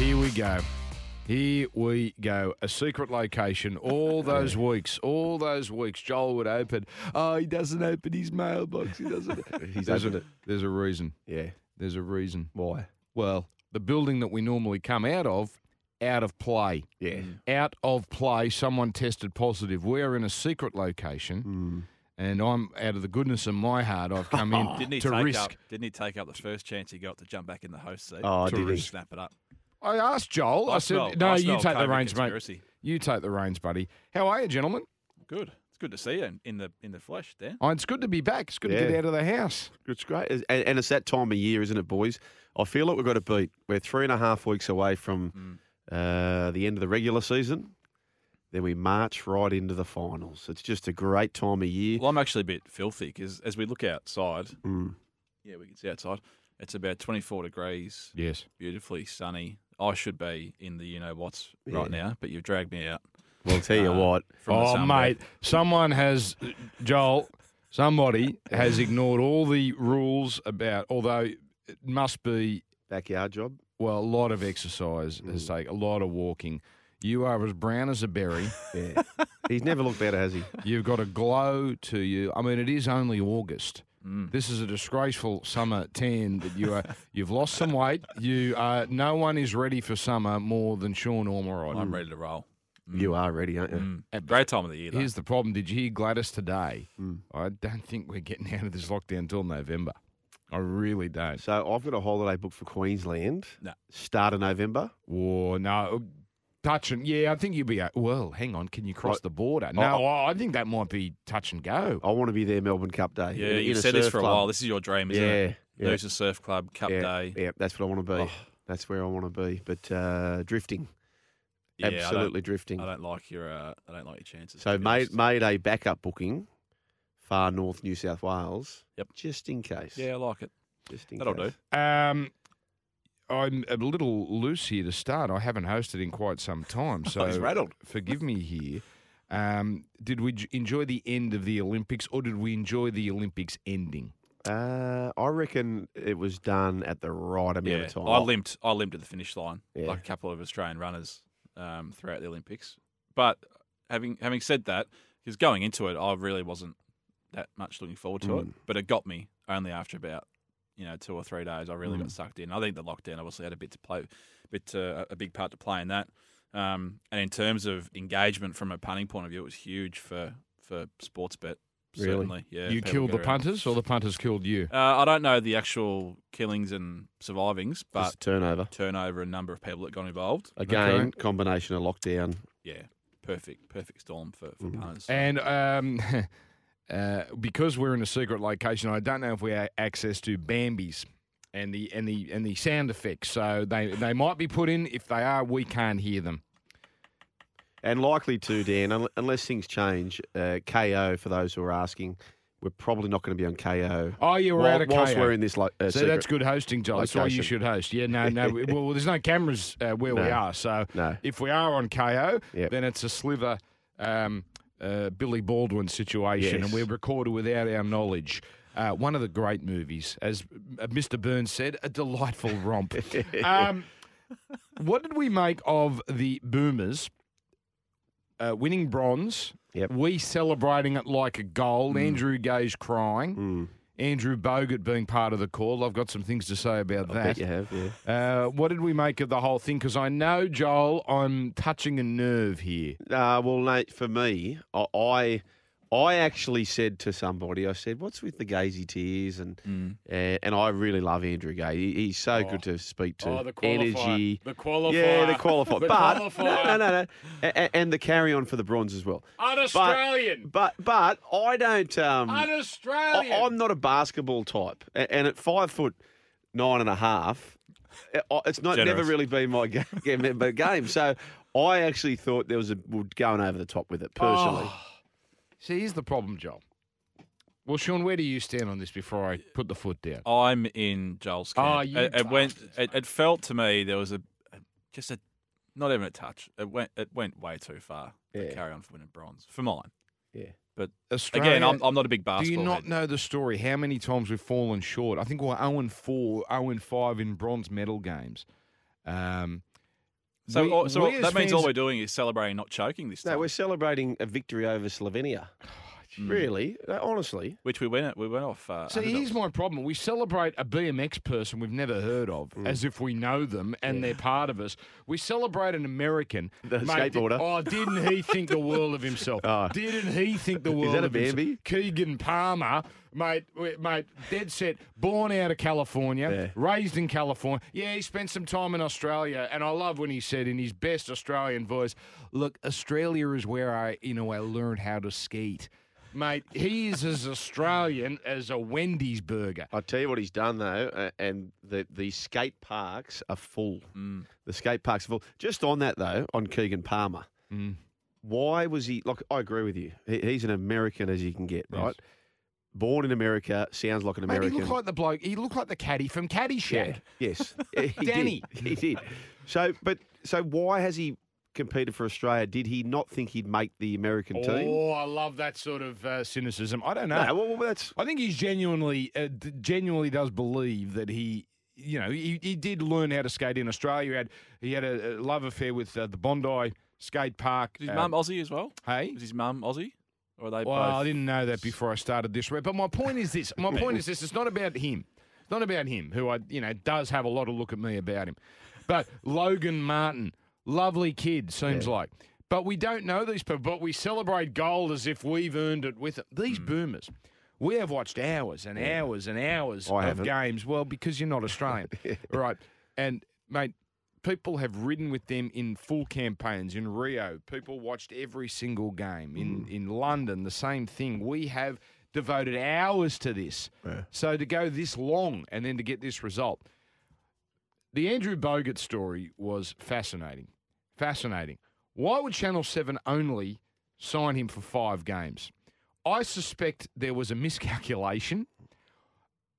Here we go. Here we go. A secret location. All those weeks, all those weeks, Joel would open. Oh, he doesn't open his mailbox. He doesn't. He's there's, opened a, it. there's a reason. Yeah. There's a reason. Why? Well, the building that we normally come out of, out of play. Yeah. Out of play, someone tested positive. We're in a secret location, Mm. and I'm out of the goodness of my heart, I've come in Didn't he to take risk. up? Didn't he take up the first chance he got to jump back in the host seat? Oh, To did he? risk. snap it up. I asked Joel. I, I said, smell- "No, I you smell take the COVID reins, mate. You take the reins, buddy. How are you, gentlemen? Good. It's good to see you in, in the in the flesh, Dan. Oh, it's good to be back. It's good to get out of the house. It's great. And, and it's that time of year, isn't it, boys? I feel like we've got to beat. We're three and a half weeks away from uh, the end of the regular season. Then we march right into the finals. It's just a great time of year. Well, I'm actually a bit filthy because as we look outside, Mm. yeah, we can see outside. It's about 24 degrees, Yes. beautifully sunny. I should be in the you know what's Yeah. right now, but you've dragged me out. Well, I'll tell you uh, what. Oh, sunbed. mate, someone has, Joel, somebody has ignored all the rules about, although it must be, Backyard job. well, a lot of exercise has taken, a lot of walking. You are as brown as a berry. Yeah. He's never looked better, has he? You've got a glow to you. I mean, it is only August. Mm. This is a disgraceful summer tan that you are. You've lost some weight. You are. No one is ready for summer more than Sean Ormerod. I'm ready to roll. You are ready, aren't you? Mm. And- Great time of the year. Though. Here's the problem. Did you hear Gladys today? Mm. I don't think we're getting out of this lockdown until November. I really don't. So I've got a holiday booked for Queensland. No. Start of November. Whoa, no. Touch and yeah, I think you'd be. uh, Well, hang on. Can you cross Right. the border? No, Oh, I think that might be touch and go. I want to be there Melbourne Cup Day. yeah, in a- you've in a said this surf for a club. while. This is your dream, isn't yeah, it? yeah, Losers Surf Club Cup yeah, Day. Yeah, that's what I want to be. Oh. That's where I want to be. But uh, drifting, Yeah, I don't- absolutely drifting. I don't like your uh, I don't like your chances. So to be made honest. made a backup booking, far north New South Wales. Yep. Just in case. Yeah, I like it. Just in case. That'll case. do. Um, I'm a little loose here to start. I haven't hosted in quite some time, so He's rattled. forgive me here. Um, did we j- enjoy the end of the Olympics, or did we enjoy the Olympics ending? Uh, I reckon it was done at the right amount Yeah, of time. I limped. I limped at the finish line, Yeah. like a couple of Australian runners um, throughout the Olympics. But having having said that, because going into it, I really wasn't that much looking forward to it. Mm. But it got me only after about you know two or three days. I really Mm. got sucked in. I think the lockdown obviously had a bit to play, bit uh, a big part to play in that. Um, and in terms of engagement from a punting point of view, it was huge for for sports bet. Really? Certainly, yeah. you killed the punters, or the punters killed you? Uh, I don't know the actual killings and survivings, but Just turnover. turnover and number of people that got involved. Again, Okay. combination of lockdown. Yeah, perfect, perfect storm for, for Mhm. punters. And um, uh, because we're in a secret location, I don't know if we have access to Bambi's and the and the and the sound effects. So they they might be put in. If they are, we can't hear them. And likely to, Dan, un- unless things change, uh, Kayo, for those who are asking, we're probably not going to be on Kayo. Oh, yeah, we're while- out of whilst Kayo. we're in this lo- uh, So that's good hosting, Joel. That's why you should host. Yeah, no, no. well, there's no cameras uh, where we are. So No. if we are on KO, Yep. then it's a sliver um, uh, Billy Baldwin situation, and we're recorded without our knowledge. Uh, one of the great movies, as uh, Mr. Burns said, a delightful romp. um, what did we make of the Boomers uh, winning bronze? Yep. We celebrating it like a gold. Mm. Andrew Gaze's crying. Mm, Andrew Bogut being part of the call. I've got some things to say about I that. bet you have, yeah. Uh, what did we make of the whole thing? Because I know, Joel, I'm touching a nerve here. Uh, well, Nate, for me, I, I I actually said to somebody, I said, "What's with the Gazy tears?" And Mm. uh, and I really love Andrew Gaze. He, he's so Oh. good to speak to. Oh, the qualifier. Energy. The qualifier. Yeah, the qualifier. The but qualifier. no, no, no, no. A- a- and the carry on for the bronze as well. Un-Australian. But but I don't. Um, Un-Australian. I, I'm not a basketball type, and at five foot nine and a half, uh, it's not never really been my game. game. So I actually thought there was a we're going over the top with it personally. Oh. See, here's the problem, Joel. Well, Sean, where do you stand on this before I put the foot down? I'm in Joel's camp. Oh, you it, it went. It, it felt to me there was a, a just a not even a touch. It went. It went way too far. to Yeah. carry on for winning bronze for mine. Yeah. But Australia, again, I'm, I'm not a big basketball. do you not head. know the story? How many times we've fallen short? I think we're 0 and 4, 0 and 5 in bronze medal games. Um, So, We- so that means all we're doing is celebrating not choking this time, No, we're celebrating a victory over Slovenia. Really, Uh, honestly. which we went we went off. Uh, So underdogs. here's my problem. We celebrate a BMX person we've never heard of Mm. as if we know them and they're part of us. We celebrate an American. The Mate, skateboarder. Oh, didn't he think the world of himself? Oh. Didn't he think the world that a of himself? Keegan Palmer, mate, w- mate, dead set, born out of California, Yeah. raised in California. Yeah, he spent some time in Australia, and I love when he said in his best Australian voice, "Look, Australia is where I, you know, I learned how to skate." Mate, he is as Australian as a Wendy's burger. I'll tell you what he's done though, uh, and the the skate parks are full. Mm. The skate parks are full. Just on that though, on Keegan Palmer, Mm. why was he? Like, I agree with you. He, he's an American as you can get, right? Born in America, sounds like an Mate, he American. looked like the bloke. He looked like the caddy from Caddyshack. Yes, he Danny. Did. He did. So, but so why has he competed for Australia? Did he not think he'd make the American team? Oh, I love that sort of uh, cynicism. I don't know. No, well, well, that's I think he's genuinely, uh, d- genuinely does believe that he, you know, he, he did learn how to skate in Australia. He had he had a, a love affair with uh, the Bondi skate park. Was his Uh, mum Aussie as well? hey, Was his mum Aussie? Or are they well, both? I didn't know that before I started this. But my point is this. My point is this. It's not about him. It's not about him, who I, you know, does have a lot of look at me about him. But Logan Martin, lovely kid, seems like. But we don't know these people. But we celebrate gold as if we've earned it with it. These hmm. boomers. We have watched hours and hours and hours I of haven't. games. Well, because you're not Australian, right? And mate, people have ridden with them in full campaigns in Rio. People watched every single game in hmm. in London. The same thing. We have devoted hours to this. So to go this long and then to get this result. The Andrew Bogut story was fascinating. Fascinating. Why would Channel 7 only sign him for five games? I suspect there was a miscalculation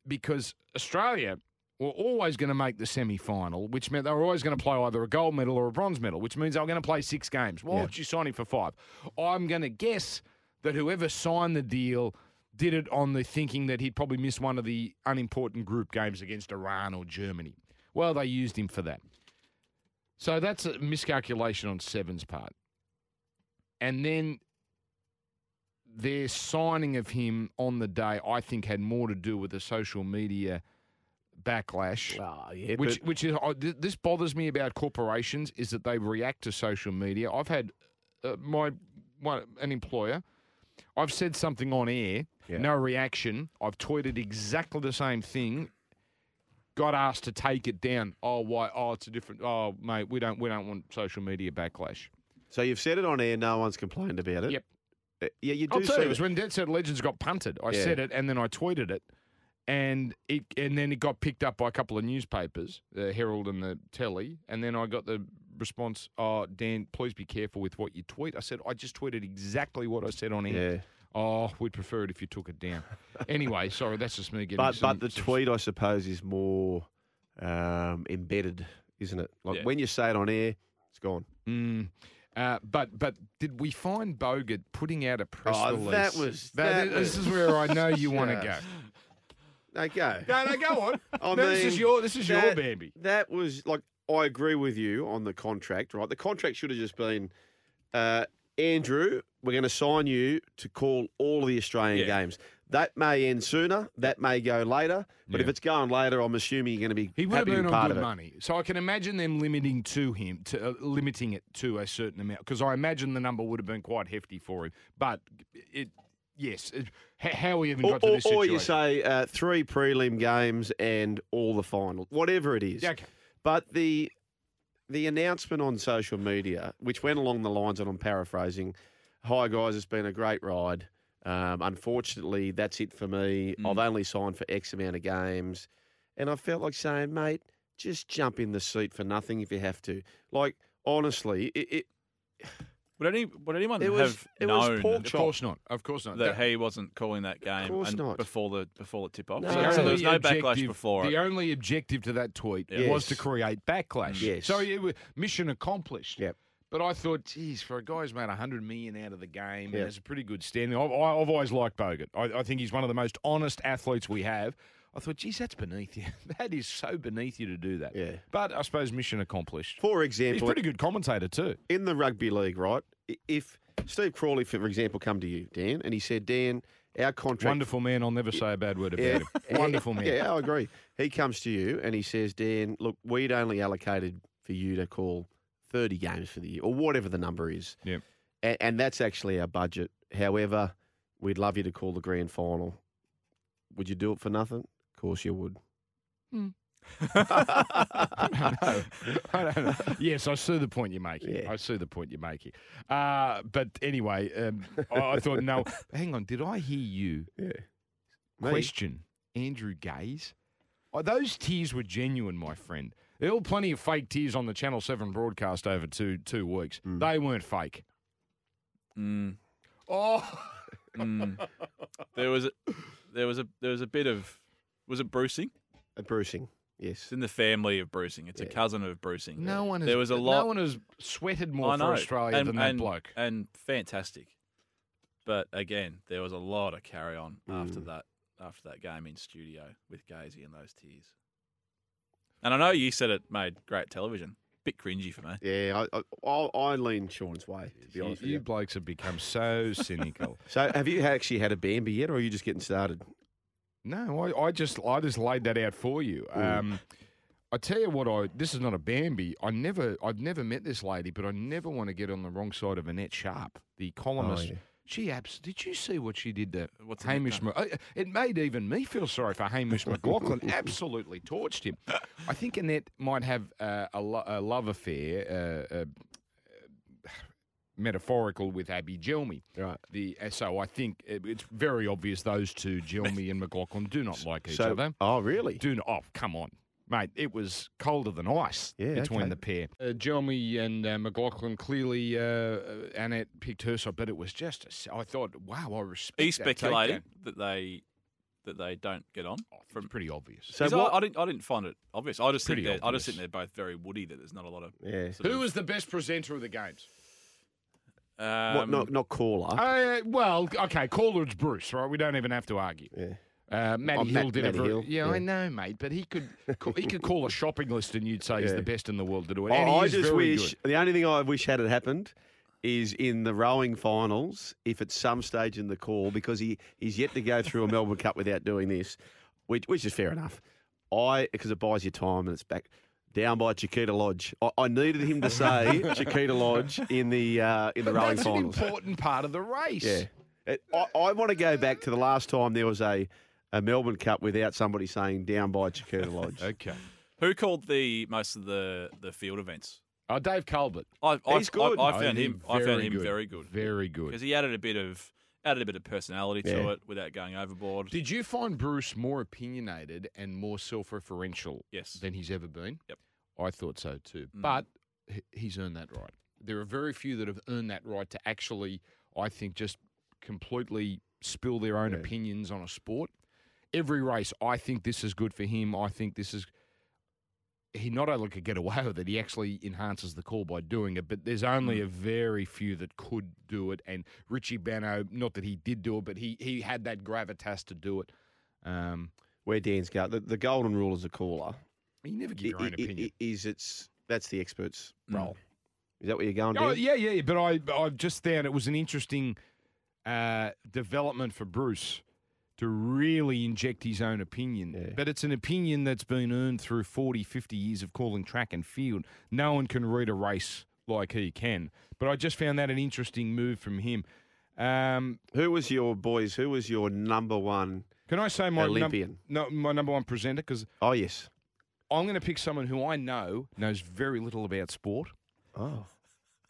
because Australia were always going to make the semi final, which meant they were always going to play either a gold medal or a bronze medal, which means they were going to play six games. Why would you sign him for five? I'm going to guess that whoever signed the deal did it on the thinking that he'd probably miss one of the unimportant group games against Iran or Germany. Well, they used him for that. So that's a miscalculation on Seven's part. And then their signing of him on the day, I think, had more to do with the social media backlash. oh, yeah, Which, but- which is uh, th- this bothers me about corporations is that they react to social media. I've had uh, my one an employer. I've said something on air, Yeah. no reaction. I've tweeted exactly the same thing. Got asked to take it down. Oh, why? Oh, it's a different. Oh, mate, we don't we don't want social media backlash. so you've said it on air. No one's complained about it. Yep. Uh, Yeah, you do I'll tell you, it was when Dead Set Legends got punted. I Yeah. said it, and then I tweeted it, and it and then it got picked up by a couple of newspapers, the Herald and the Telly, and then I got the response, "Oh, Dan, please be careful with what you tweet." I said, "I just tweeted exactly what I said on air." Yeah. Oh, we'd prefer it if you took it down. anyway, sorry, that's just me getting. But some- but the some- tweet, I suppose, is more um, embedded, isn't it? Like Yeah. when you say it on air, it's gone. Mm. Uh, but but did we find Bogut putting out a press Oh, release? that was- That- that this is where I know you want to go. No, go. No, no, go on. I No, this is your this is your that- Bambi. That was like I agree with you on the contract, right? The contract should have just been, uh, Andrew, we're going to sign you to call all of the Australian Yeah. games. That may end sooner. That may go later. But if it's going later, I'm assuming you're going to be He would have happy to been be on part good of it. money, so I can imagine them limiting to him, to uh, limiting it to a certain amount, because I imagine the number would have been quite hefty for him. But it, yes, it, how we even Or, got to or, this or situation? you say uh, three prelim games and all the finals, whatever it is. Yeah, okay. But the the announcement on social media, which went along the lines, and I'm paraphrasing, "Hi guys, it's been a great ride. Um, unfortunately, that's it for me. Mm. I've only signed for X amount of games," and I felt like saying, "Mate, just jump in the seat for nothing if you have to." Like honestly, it, it, Would any would anyone It have was- it was known pork Of course not. Of course not. that he wasn't calling that game Of course and not. before the before the tip off? No. So The there only was no backlash objective- before The it. only objective to that tweet Yes. was to create backlash. Yes. So it was mission accomplished. Yep. But I thought, geez, for a guy who's made 100 million out of the game and Yep. has a pretty good standing, I've, I've always liked Bogut. I, I think he's one of the most honest athletes we have. I thought, geez, that's beneath you. that is so beneath you to do that. Yeah. But I suppose mission accomplished. For example, He's a pretty good commentator too. in the rugby league, right? If Steve Crawley, for example, come to you, Dan, and he said, Dan, our contract. Wonderful man. I'll never say a bad word about Yeah, him. Wonderful man. Yeah, I agree. He comes to you and he says, Dan, look, we'd only allocated for you to call 30 games for the year or whatever the number is. Yep. And, and that's actually our budget. However, we'd love you to call the grand final. Would you do it for nothing? Of course you would. I don't know. I don't know. Yes, I see the point you're making. Yeah. I see the point you're making. Uh, but anyway, um, I I thought, no, hang on. Did I hear you Yeah. Me? question Andrew Gaze? Oh, those tears were genuine, my friend. There were plenty of fake tears on the Channel 7 broadcast over two two weeks. Mm. They weren't fake. Mm, Oh, mm. there was a, there was a there was a bit of was it bruising? Uh, bruising. Yes. It's in the family of bruising. It's a cousin of bruising. no one has, There was a lot. No one has sweated more for Australia and, than that bloke. and fantastic. But again, there was a lot of carry on after Mm. that after that game in studio with Gazy and those tears. And I know you said it made great television. Bit cringy for me. Yeah, I, I, I I lean Sean's way, to be You, honest with you you. blokes have become so cynical. So, have you actually had a Bambi yet, or are you just getting started? No, I, I just I just laid that out for you. Um, I tell you what, I this is not a Bambi. I never I've never met this lady, but I never want to get on the wrong side of Annette Sharp, the columnist. yeah. She abs. Did you see what she did to What's Hamish? Ma- it made even me feel sorry for Hamish McLachlan. Absolutely torched him. I think Annette might have uh, a, lo- a love affair. Uh, uh, Metaphorical with Abby Gelmi. Right. The uh, so I think it, it's very obvious those two, Gelmi and McLachlan, do not like each So, other. oh, really? Do not. Oh, come on, mate! It was colder than ice Yeah, between okay. the pair. Uh, Gelmi and uh, McLachlan clearly, uh, uh, Annette picked her side, but it was just. A, s- I thought, wow, I respect. Are you that speculating that they that they don't get on? Oh, it's pretty obvious. So I- what- I, didn't I didn't find it obvious. I just think they're, I obvious. just think they're both very woody. That there's not a lot of Yeah. Who of, was the best presenter of the games? um, what, not not caller. Uh, well, okay, caller it's Bruce, right? We don't even have to argue. yeah. Uh, Matty Oh, Hill Matt- did Matty a very, Hill, yeah, yeah. I know, mate, but he could he could call a shopping list and you'd say he's the best in the world to do it. He I just wish good. the only thing I wish had it happened is in the rowing finals, if at some stage in the call, because he, he's yet to go through a Melbourne Cup without doing this, which, which is fair enough. I because it buys you time and it's back down by Chiquita Lodge. I, I needed him to say Chiquita Lodge in the uh, in the But rowing that's finals. an important part of the race. Yeah, It- I, I want to go back to the last time there was a, a Melbourne Cup without somebody saying down by Chiquita Lodge. Okay. who called the most of the the field events? Oh, Dave Culbert. I I, He's good. I, I Oh, found he- him. I found very him good. very good Very good. because he added a bit of added a bit of personality to Yeah. it without going overboard. Did you find Bruce more opinionated and more self-referential yes. than he's ever been? Yep. I thought so too. Mm. But h- he's earned that right. There are very few that have earned that right to actually, I think, just completely spill their own Yeah. opinions on a sport. Every race, I think this is good for him. I think this is. He not only could get away with it, he actually enhances the call by doing it. But there's only Mm. a very few that could do it. And Richie Benaud, not that he did do it, but he he had that gravitas to do it. Um, Where Dan's go, the, the golden rule as a caller you never give your own i- opinion. is it's that's the expert's Mm. role. Is that where you're going, Dan? Oh yeah, yeah, yeah. But I, I just found it was an interesting uh, development for Bruce to really inject his own opinion. Yeah. But it's an opinion that's been earned through 40, 50 years of calling track and field. No one can read a race like he can. But I just found that an interesting move from him. Um, Who was your boys? Who was your number one can I say my num- Olympian? no, my number one presenter? Because oh yes. I'm going to pick someone who I know knows very little about sport. Oh.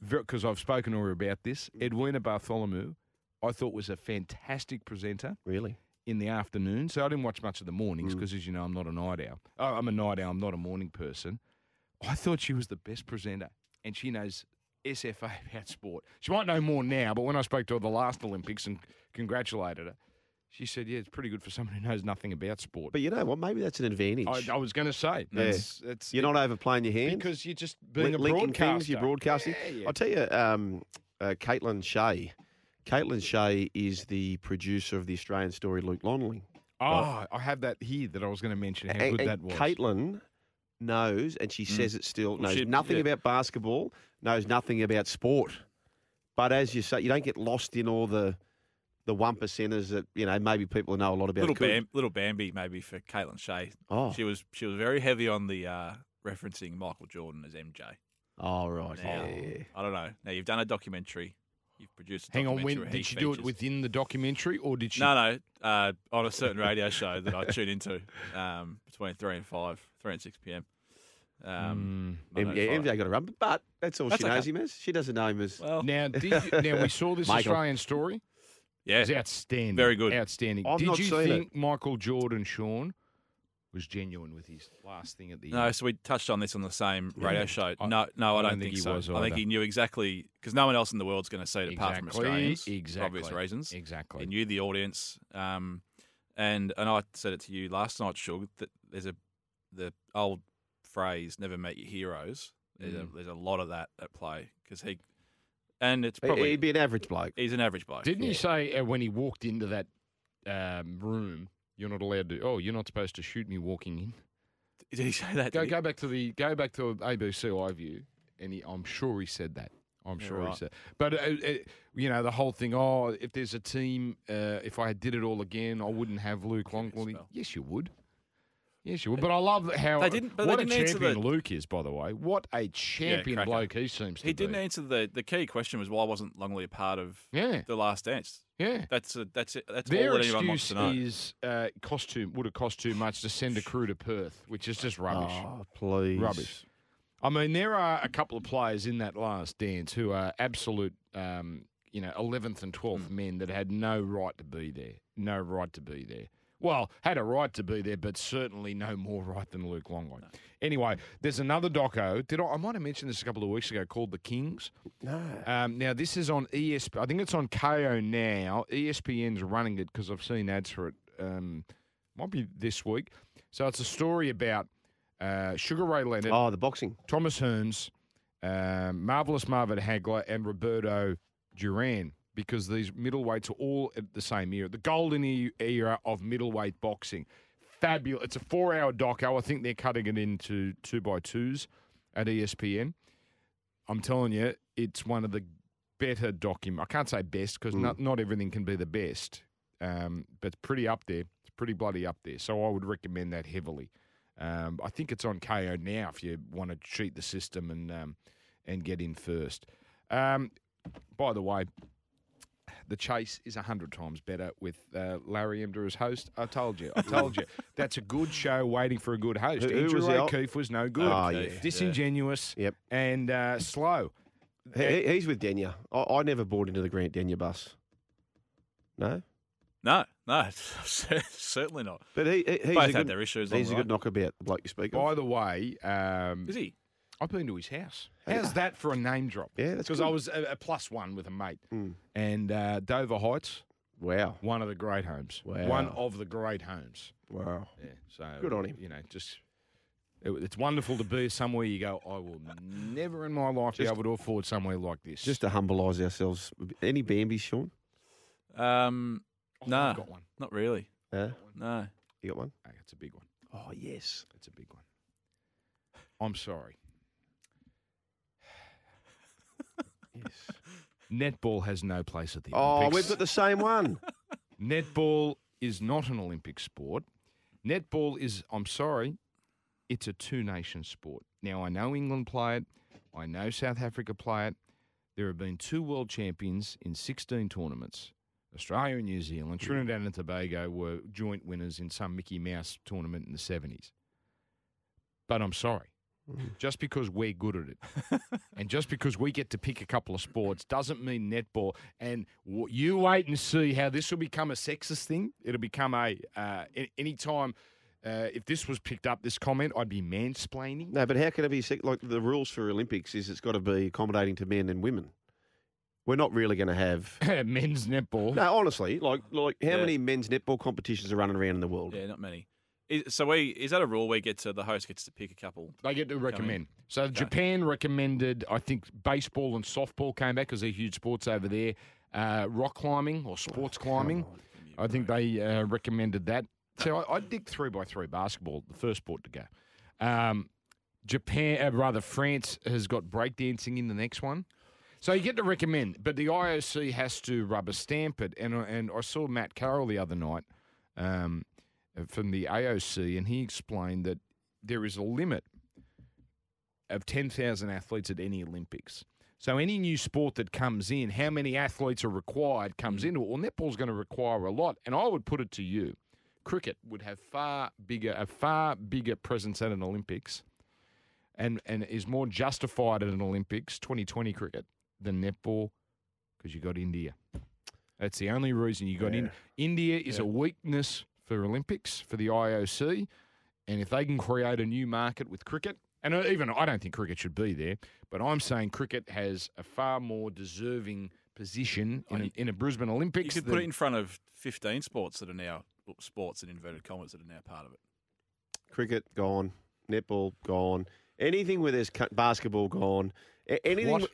because I've spoken to her about this. Edwina Bartholomew, I thought was a fantastic presenter Really? In the afternoon. So I didn't watch much of the mornings Mm. because, as you know, I'm not a night owl. Oh, I'm a night owl. I'm not a morning person. I thought she was the best presenter, and she knows SFA about sport. She might know more now, but when I spoke to her the last Olympics and congratulated her, she said, "Yeah, it's pretty good for someone who knows nothing about sport." But you know what? Maybe that's an advantage. I, I was going to say, Yeah. that's, you're not overplaying your hand because you're just being a linking broadcaster. things, you're broadcasting. Yeah, yeah. I'll tell you, um, uh, Caitlin Shea. Caitlin Shea is the producer of the Australian story Luke Longley. Oh, I have that here that I was going to mention how and, good and that was. Caitlin knows, and she says it still, knows she- nothing yeah. about basketball, knows nothing about sport. But as you say, you don't get lost in all the the one percenters that you know maybe people know a lot about. Little. Bam, little Bambi maybe for Caitlin Shea. Oh, She was she was very heavy on the uh, referencing Michael Jordan as MJ. oh right, Now, yeah. I don't know. Now you've done a documentary. You've produced. A Hang on, when did he she do it features. within the documentary, or did she? No, no, uh, on a certain radio show that I tune into um, between three and five, three and six p.m. Um, Mm. M- yeah, to MJ got a run, but that's all That's she knows him as. She doesn't know him as. Well, Now, did you, now we saw this Michael. Australian story. yeah, It was outstanding. Very good. Outstanding. I've did not you seen it. think Michael Jordan, Sean, was genuine with his last thing at the end. No, end? so we touched on this on the same radio Yeah. show. I- no, no, I, I don't, don't think, think he so. was I think either. he knew exactly because no one else in the world's going to see it apart from Australians exactly. for obvious reasons. Exactly. He knew the audience, um, and and I said it to you last night, Shug, that there's a the old phrase "never meet your heroes." There's, Mm. a, there's a lot of that at play because he, and it's He- probably He'd be an average bloke. he's an average bloke. Didn't you say uh, when he walked into that um, room, you're not allowed to? Oh, you're not supposed to shoot me walking in. Did he say that? Go go back to the go back to ABC iView, and he, I'm sure he said that. I'm Yeah, sure he said. But uh, uh, you know the whole thing. Oh, if there's a team, uh, if I did it all again, I wouldn't have Luke Longley. Yes, you would. Yes, you would. But I love how They didn't- but what a didn't answer champion the- Luke is, by the way. What a champion cracker. bloke he seems to He be. He didn't answer the the key question was why wasn't Longley a part of Yeah, the Last Dance? yeah. That's a, that's it. That's Their all that anyone wants to know. is uh, cost too would have cost too much to send a crew to Perth, which is just rubbish. Oh, please. Rubbish. I mean, there are a couple of players in that last dance who are absolute, um, you know, eleventh and twelfth Hmm. men that had no right to be there. No right to be there. Well, had a right to be there, but certainly no more right than Luke Longley. Anyway, there's another doco. Did I? I might have mentioned this a couple of weeks ago, called The Kings. No. Um, now this is on ESP. I think it's on Kayo now. ESPN's running it because I've seen ads for it. Um, might be this week. So it's a story about uh, Sugar Ray Leonard, Oh, the boxing. Thomas Hearns, um, marvelous Marvin Hagler, and Roberto Duran. Because these middleweights are all at the same era, the golden era of middleweight boxing. Fabulous! It's a four-hour doco. I think they're cutting it into two by twos at ESPN. I'm telling you, it's one of the better document. I can't say best because Mm. not not everything can be the best, um, but it's pretty up there. It's pretty bloody up there. So I would recommend that heavily. Um, I think it's on Kayo now if you want to cheat the system and um, and get in first. Um, by the way, the chase is a hundred times better with uh, Larry Emdur as host. I told you, I told you, that's a good show waiting for a good host. Who- who Andrew was the ol- O'Keefe was no good, Oh, yeah. O'Keefe, disingenuous, Yep. and uh, slow. He, he- he's with Denyer. I, I never bought into the Grant Denyer bus. No, No, no, certainly not. but he, he he's Both a had good, their issues. he's a all good knockabout. The bloke you speak of. By the way, um, Is he? I've been to his house. How's that for a name drop? Yeah, that's because I was a, a plus one with a mate, Mm. and uh, Dover Heights, Wow, one of the great homes, Wow. one of the great homes. wow. Yeah, so Good on him. You know, just it, it's wonderful to be somewhere you go. I will never in my life be able to afford somewhere like this. Just to humbilise ourselves. Any Bambies, Sean? Um, Oh, nah. I've got one. not really. Yeah, No. you got one. Hey, it's a big one. Oh yes. It's a big one. I'm sorry. Yes. Netball has no place at the Oh, Olympics. we've got the same one. Netball is not an Olympic sport. Netball is, I'm sorry, it's a two nation sport. Now, I know England play it, I know South Africa play it. There have been two world champions in 16 tournaments. Australia and New Zealand, Trinidad and Tobago were joint winners in some Mickey Mouse tournament in the 70s. But I'm sorry. Just because we're good at it, and just because we get to pick a couple of sports, doesn't mean netball. And w- you wait and see how this will become a sexist thing. It'll become a uh, a- anytime. Uh, if this was picked up, this comment, I'd be mansplaining. No, but how can it be sec- like the rules for Olympics is it's got to be accommodating to men and women. We're not really going to have. Men's netball. No, honestly, like like how Yeah. many men's netball competitions are running around in the world? Yeah, not many. Is, so we is that a rule? We get to the host gets to pick a couple. They get to recommend. So Japan recommended, I think, baseball and softball came back because they're huge sports over there. Uh, rock climbing or sports climbing, I think they uh, recommended that. So I, I dig three by three basketball, the first sport to go. Um, Japan, uh, rather France, has got breakdancing in the next one. So you get to recommend, but the IOC has to rubber stamp it. And and I saw Matt Carroll the other night um, from the AOC, and he explained that there is a limit of ten thousand athletes at any Olympics. So any new sport that comes in, how many athletes are required comes mm. into it. Well, netball's going to require a lot, and I would put it to you, cricket would have far bigger a far bigger presence at an Olympics, and and is more justified at an Olympics 2020 cricket than netball because you got India. That's the only reason you got in. India is a weakness for Olympics for the IOC, and if they can create a new market with cricket, and uh, even I don't think cricket should be there, but I'm saying cricket has a far more deserving position in, a, in a Brisbane Olympics. You could than- put it in front of 15 sports that are now sports in inverted commas that are now part of it. Cricket gone, netball gone, anything where there's basketball gone, anything, What?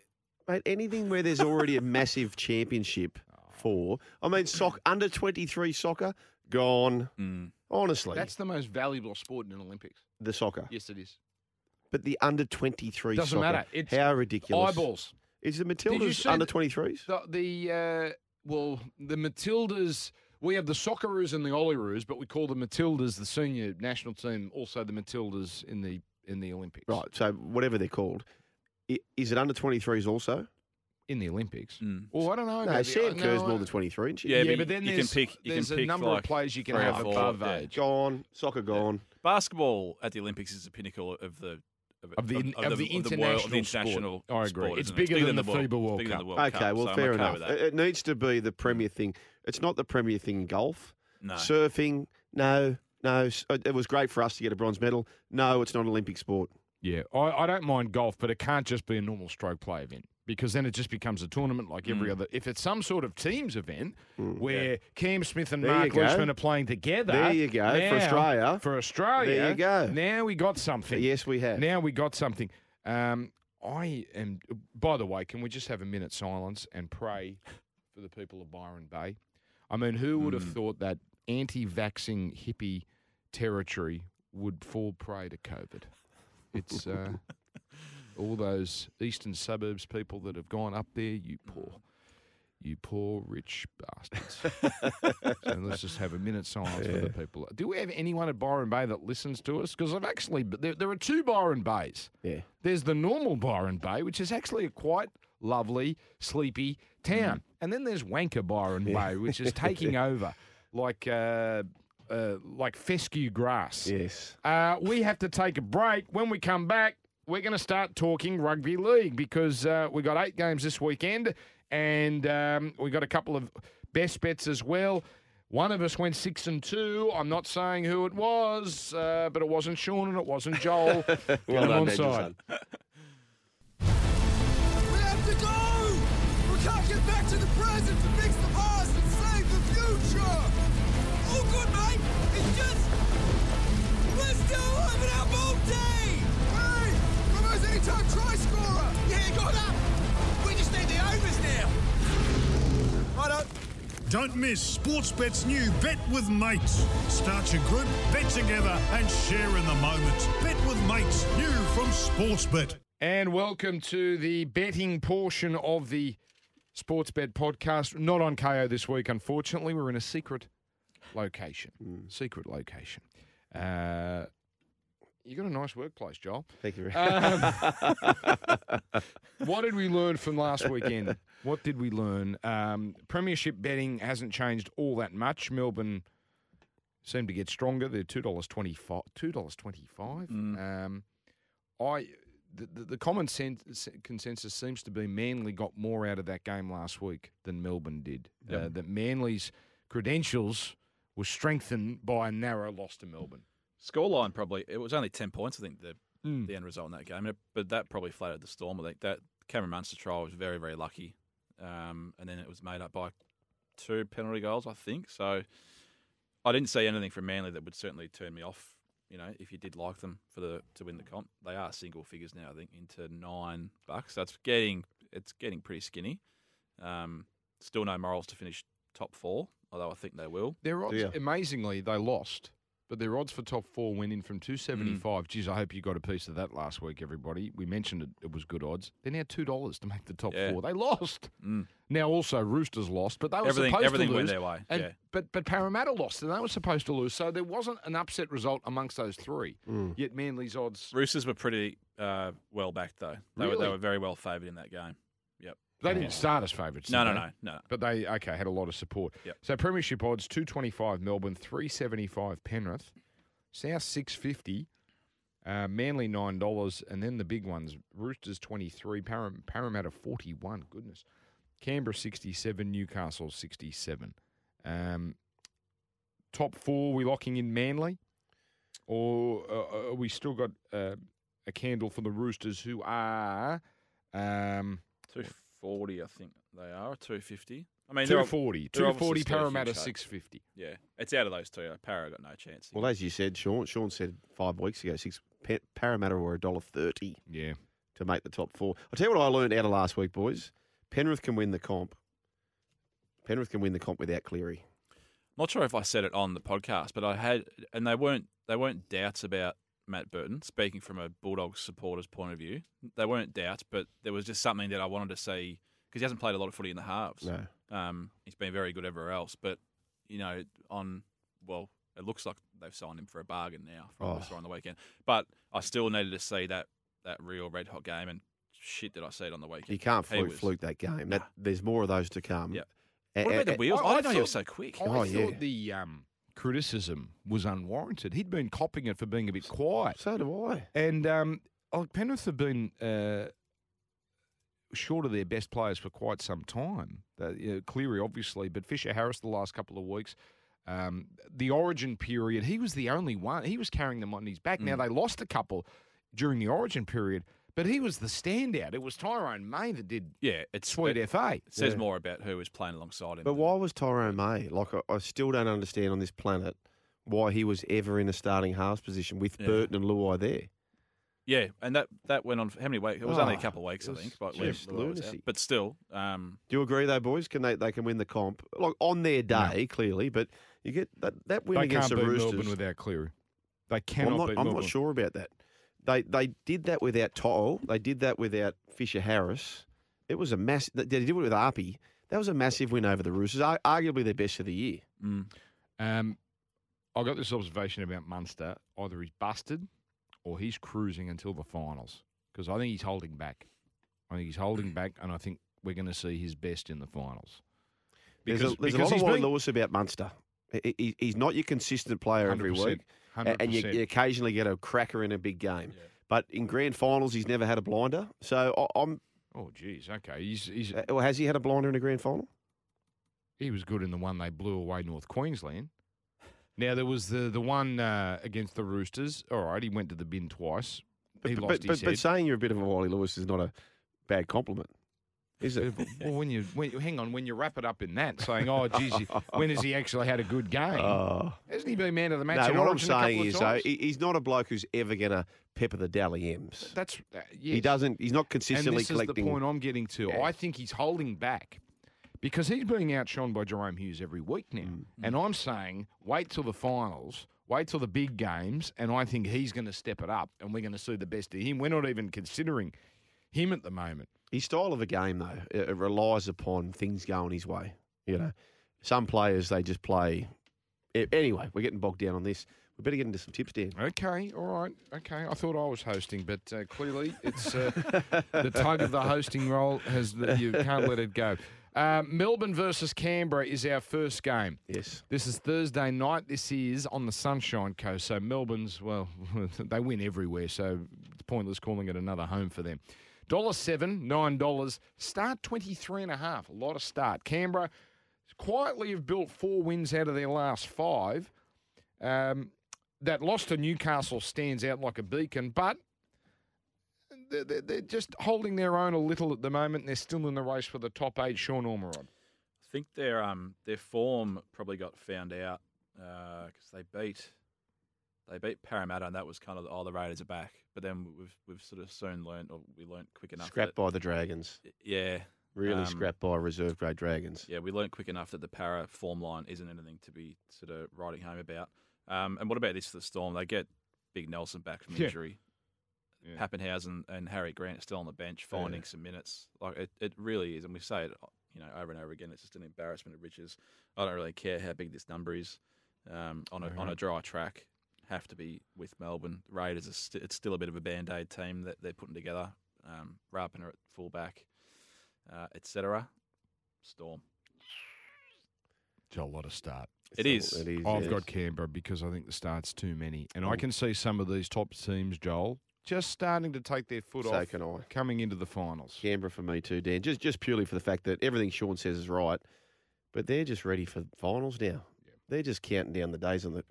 mate, anything where there's already a massive championship oh. for. I mean, soc- under twenty three soccer gone. Mm. Honestly, That's the most valuable sport in an Olympics. the soccer, Yes, it is. but the under twenty three Doesn't soccer, matter. It's how ridiculous. Eyeballs. Is the Matildas under twenty threes? The, the uh, well, the Matildas. We have the Socceroos and the Olyroos, but we call the Matildas the senior national team. Also, the Matildas in the in the Olympics. Right. So whatever they're called, is it under twenty threes also? In the Olympics. Mm. Well, I don't know. No, maybe. Sam uh, No, Kerr's I- more than twenty three, isn't she? Yeah, Yeah, but but then you can there's, pick- you can a pick, number like, of players you can have four, above yeah. age. Gone, soccer gone. Basketball at the Olympics is the pinnacle of the Of the- of the world- international of the sport. international. I agree. sport, It's isn't it? bigger than the world- FIBA World Cup. World Okay, Cup, well, so fair okay enough. It, it needs to be the premier mm. thing. It's not the premier thing in golf. No. Surfing, no, no. It uh, it was great for us to get a bronze medal. No, it's not an Olympic sport. Yeah, I, I don't mind golf, but it can't just be a normal stroke play event because then it just becomes a tournament like every Mm. other. If it's some sort of teams event Mm. where Cam Smith and There Mark. Leishman are playing together, There you go. For Australia. For Australia, There you go. Now we got something. Yes, we have. Now we got something. Um, I am. By the way, can we just have a minute silence and pray for the people of Byron Bay? I mean, who would have Mm. thought that anti-vaxing hippie territory would fall prey to COVID? It's uh, all those eastern suburbs people that have gone up there. You poor, you poor rich bastards. so let's just have a minute silence for the people. Do we have anyone at Byron Bay that listens to us? Because I've actually there, there are two Byron Bays. Yeah. There's the normal Byron Bay, which is actually a quite lovely, sleepy town, and then there's Wanker Byron Bay, which is taking over like uh, uh, like fescue grass. Yes. Uh, we have to take a break. When we come back, we're going to start talking rugby league because uh, we got eight games this weekend, and um, we got a couple of best bets as well. One of us went six and two. I'm not saying who it was, uh, but it wasn't Sean and it wasn't Joel. Well them done, on Nigel, side. We have to go! Don't miss Sportsbet's new Bet with Mates. Start your group, bet together, and share in the moment. Bet with Mates, new from Sportsbet. And welcome to the betting portion of the Sports Bet podcast. Not on Kayo this week, unfortunately. We're in a secret location. Secret location. Uh, you got a nice workplace, Joel. Thank you very Um, what did we learn from last weekend? What did we learn? Um, premiership betting hasn't changed all that much. Melbourne seem to get stronger. They're two dollars twenty five. Two dollars twenty five. Um, I the, the, the common sense consensus seems to be Manly got more out of that game last week than Melbourne did. Uh, that Manly's credentials were strengthened by a narrow loss to Melbourne. Scoreline probably it was only ten points. I think the Mm. the end result in that game, but that probably flattered the storm. I think that Cameron Munster trial was very very lucky, um, and then it was made up by two penalty goals, I think. So I didn't see anything from Manly that would certainly turn me off. You know, if you did like them for the to win the comp, they are single figures now. I think into nine bucks. That's getting it's getting pretty skinny. Um, still no morals to finish top four, although I think they will. Their odds, Yeah. amazingly, they lost. But their odds for top four went in from 275. Geez, I hope you got a piece of that last week, everybody. We mentioned it, it was good odds. They're now $2 to make the top Yeah. four. They lost. Mm. Now, also, Roosters lost, but they were Everything- supposed everything to went their way, And, yeah. but, but Parramatta lost, and they were supposed to lose. So there wasn't an upset result amongst those three. Yet Manly's odds, Roosters were pretty uh, well backed though. They were Really? they were very well favoured in that game. Yep. They didn't start as favourites. No, no, no, no. But they okay had a lot of support. Yep. So Premiership odds two twenty five Melbourne, three seventy five Penrith, South six fifty, uh, Manly nine dollars, and then the big ones Roosters twenty three, Param- Parramatta forty one. Goodness, Canberra sixty seven, Newcastle sixty seven. Um, top four, we locking in Manly, or uh, uh, we still got uh, a candle for the Roosters, who are. Um, forty, I think they are. Two fifty. I mean, they're, 240. they're obviously 240 still Parramatta 650. yeah, it's out of those two. Para got no chance. Well, as you said, Sean, Sean said five weeks ago, six Pa- Parramatta were a dollar thirty Yeah. to make the top four. I'll tell you what I learned out of last week, boys. Penrith can win the comp. Penrith can win the comp without Cleary. not sure if I said it on the podcast, but I had, and they weren't they weren't doubts about Matt Burton. Speaking from a Bulldogs supporter's point of view, they weren't doubts, but there was just something that I wanted to see because he hasn't played a lot of footy in the halves. No. Um, he's been very good everywhere else, but you know, on well, it looks like they've signed him for a bargain now from what I Oh. saw on the weekend. But I still needed to see that that real red hot game, and shit, did I see it on the weekend? You can't fluke, was- fluke that game. That, there's more of those to come. Yep. What about the wheels? I- I, I didn't know he was thought- so quick. I Oh, thought yeah. the um, criticism was unwarranted. He'd been copping it for being a bit quiet. So do I. And um, like Penrith have been uh, short of their best players for quite some time. Uh, you know, Cleary, obviously, but Fisher Harris the last couple of weeks. Um, the origin period, he was the only one. He was carrying them on his back. Now, they lost a couple during the origin period, but he was the standout. It was Tyrone May that did Yeah, it's sweet It, FA. it says Yeah. more about who was playing alongside him. But why was Tyrone May? Like, I, I still don't understand on this planet why he was ever in a starting halves position with Yeah. Burton and Luai there. Yeah, and that that went on for how many weeks? It was only a Oh, couple of weeks, I think. But, just Luai lunacy. but still, um, Do you agree, though, boys? Can they they can win the comp? Like on their day, clearly, but you get that that win They against can't the beat Roosters. Melbourne without Cleary. They I'm cannot not, beat I'm Melbourne. not sure about that. They they did that without To'o. They did that without Fisher Harris. It was a mass. They did it with Arpy. That was a massive win over the Roosters. Arguably their best of the year. mm, Um, I got this observation about Munster. Either he's busted or he's cruising until the finals because I think he's holding back. I think he's holding back, and I think we're going to see his best in the finals. There's a, there's a lot of Wally Lewis about Munster. He- he- he's not your consistent player every 100%, week, a- and you, you occasionally get a cracker in a big game. But in grand finals, he's never had a blinder. So I- I'm. Oh, geez. Okay, he's he's uh, Well, has he had a blinder in a grand final? he was good in the one they blew away North Queensland. Now there was the the one uh, against the Roosters. All right, he went to the bin twice. But, he but, lost but, his but, head. saying you're a bit of a Wally Lewis is not a bad compliment, is it? well, when you when, hang on, when you wrap it up in that, saying, "Oh, geez, when has he actually had a good game? Oh. Hasn't he been man of the match?" No, in what I'm Origin a couple saying is, though, he's not a bloke who's ever going to pepper the Dally M's. That's uh, He doesn't. He's not consistently. And this collecting. is the point I'm getting to. Yeah. I think he's holding back because he's being outshone by Jahrome Hughes every week now. Mm. And I'm saying, wait till the finals, wait till the big games, and I think he's going to step it up, and we're going to see the best of him. We're not even considering him at the moment. His style of a game, though, it, it relies upon things going his way. You know, some players they just play. Anyway, we're getting bogged down on this. We better get into some tips, Dan. Okay, all right, okay. I thought I was hosting, but uh, clearly it's uh, the tug of the hosting role has you can't let it go. Uh, Melbourne versus Canberra is our first game. Yes. This is Thursday night. This is on the Sunshine Coast. So Melbourne's, well, they win everywhere. So it's pointless calling it another home for them. Dollar seven, nine dollars. Start twenty three and a half. A lot of start. Canberra quietly have built four wins out of their last five. Um, that loss to Newcastle stands out like a beacon, but they're, they're- just holding their own a little at the moment. They're still in the race for the top eight. Sean Ormerod. I think their um their form probably got found out because they beat they beat Parramatta and that was kind of oh the Raiders are back. But then we've we've sort of soon learned or we learned quick enough. Scrapped that, by the Dragons. yeah, Really Um, scrapped by reserve grade Dragons. yeah, we learned quick enough that the Para form line isn't anything to be sort of writing home about. Um, and what about this for the Storm? They get Big Nelson back from injury. Yeah. Papenhuyzen and Harry Grant are still on the bench, finding some minutes. Like it, it really is, and we say it, you know, over and over again. It's just an embarrassment of riches. I don't really care how big this number is um, on a on a dry track. Have to be with Melbourne Raiders. Are st- it's still a bit of a band aid team that they're putting together. Um, Rapana at fullback, uh, etc. Storm. Joel, what a start. It It's is. all- It is. I've yes. got Canberra because I think the start's too many. And I Oh. can see some of these top teams, Joel, just starting to take their foot So off can I. coming into the finals. Canberra for me too, Dan. Just just purely for the fact that everything Sean says is right, but they're just ready for finals now. They're just counting down the days on the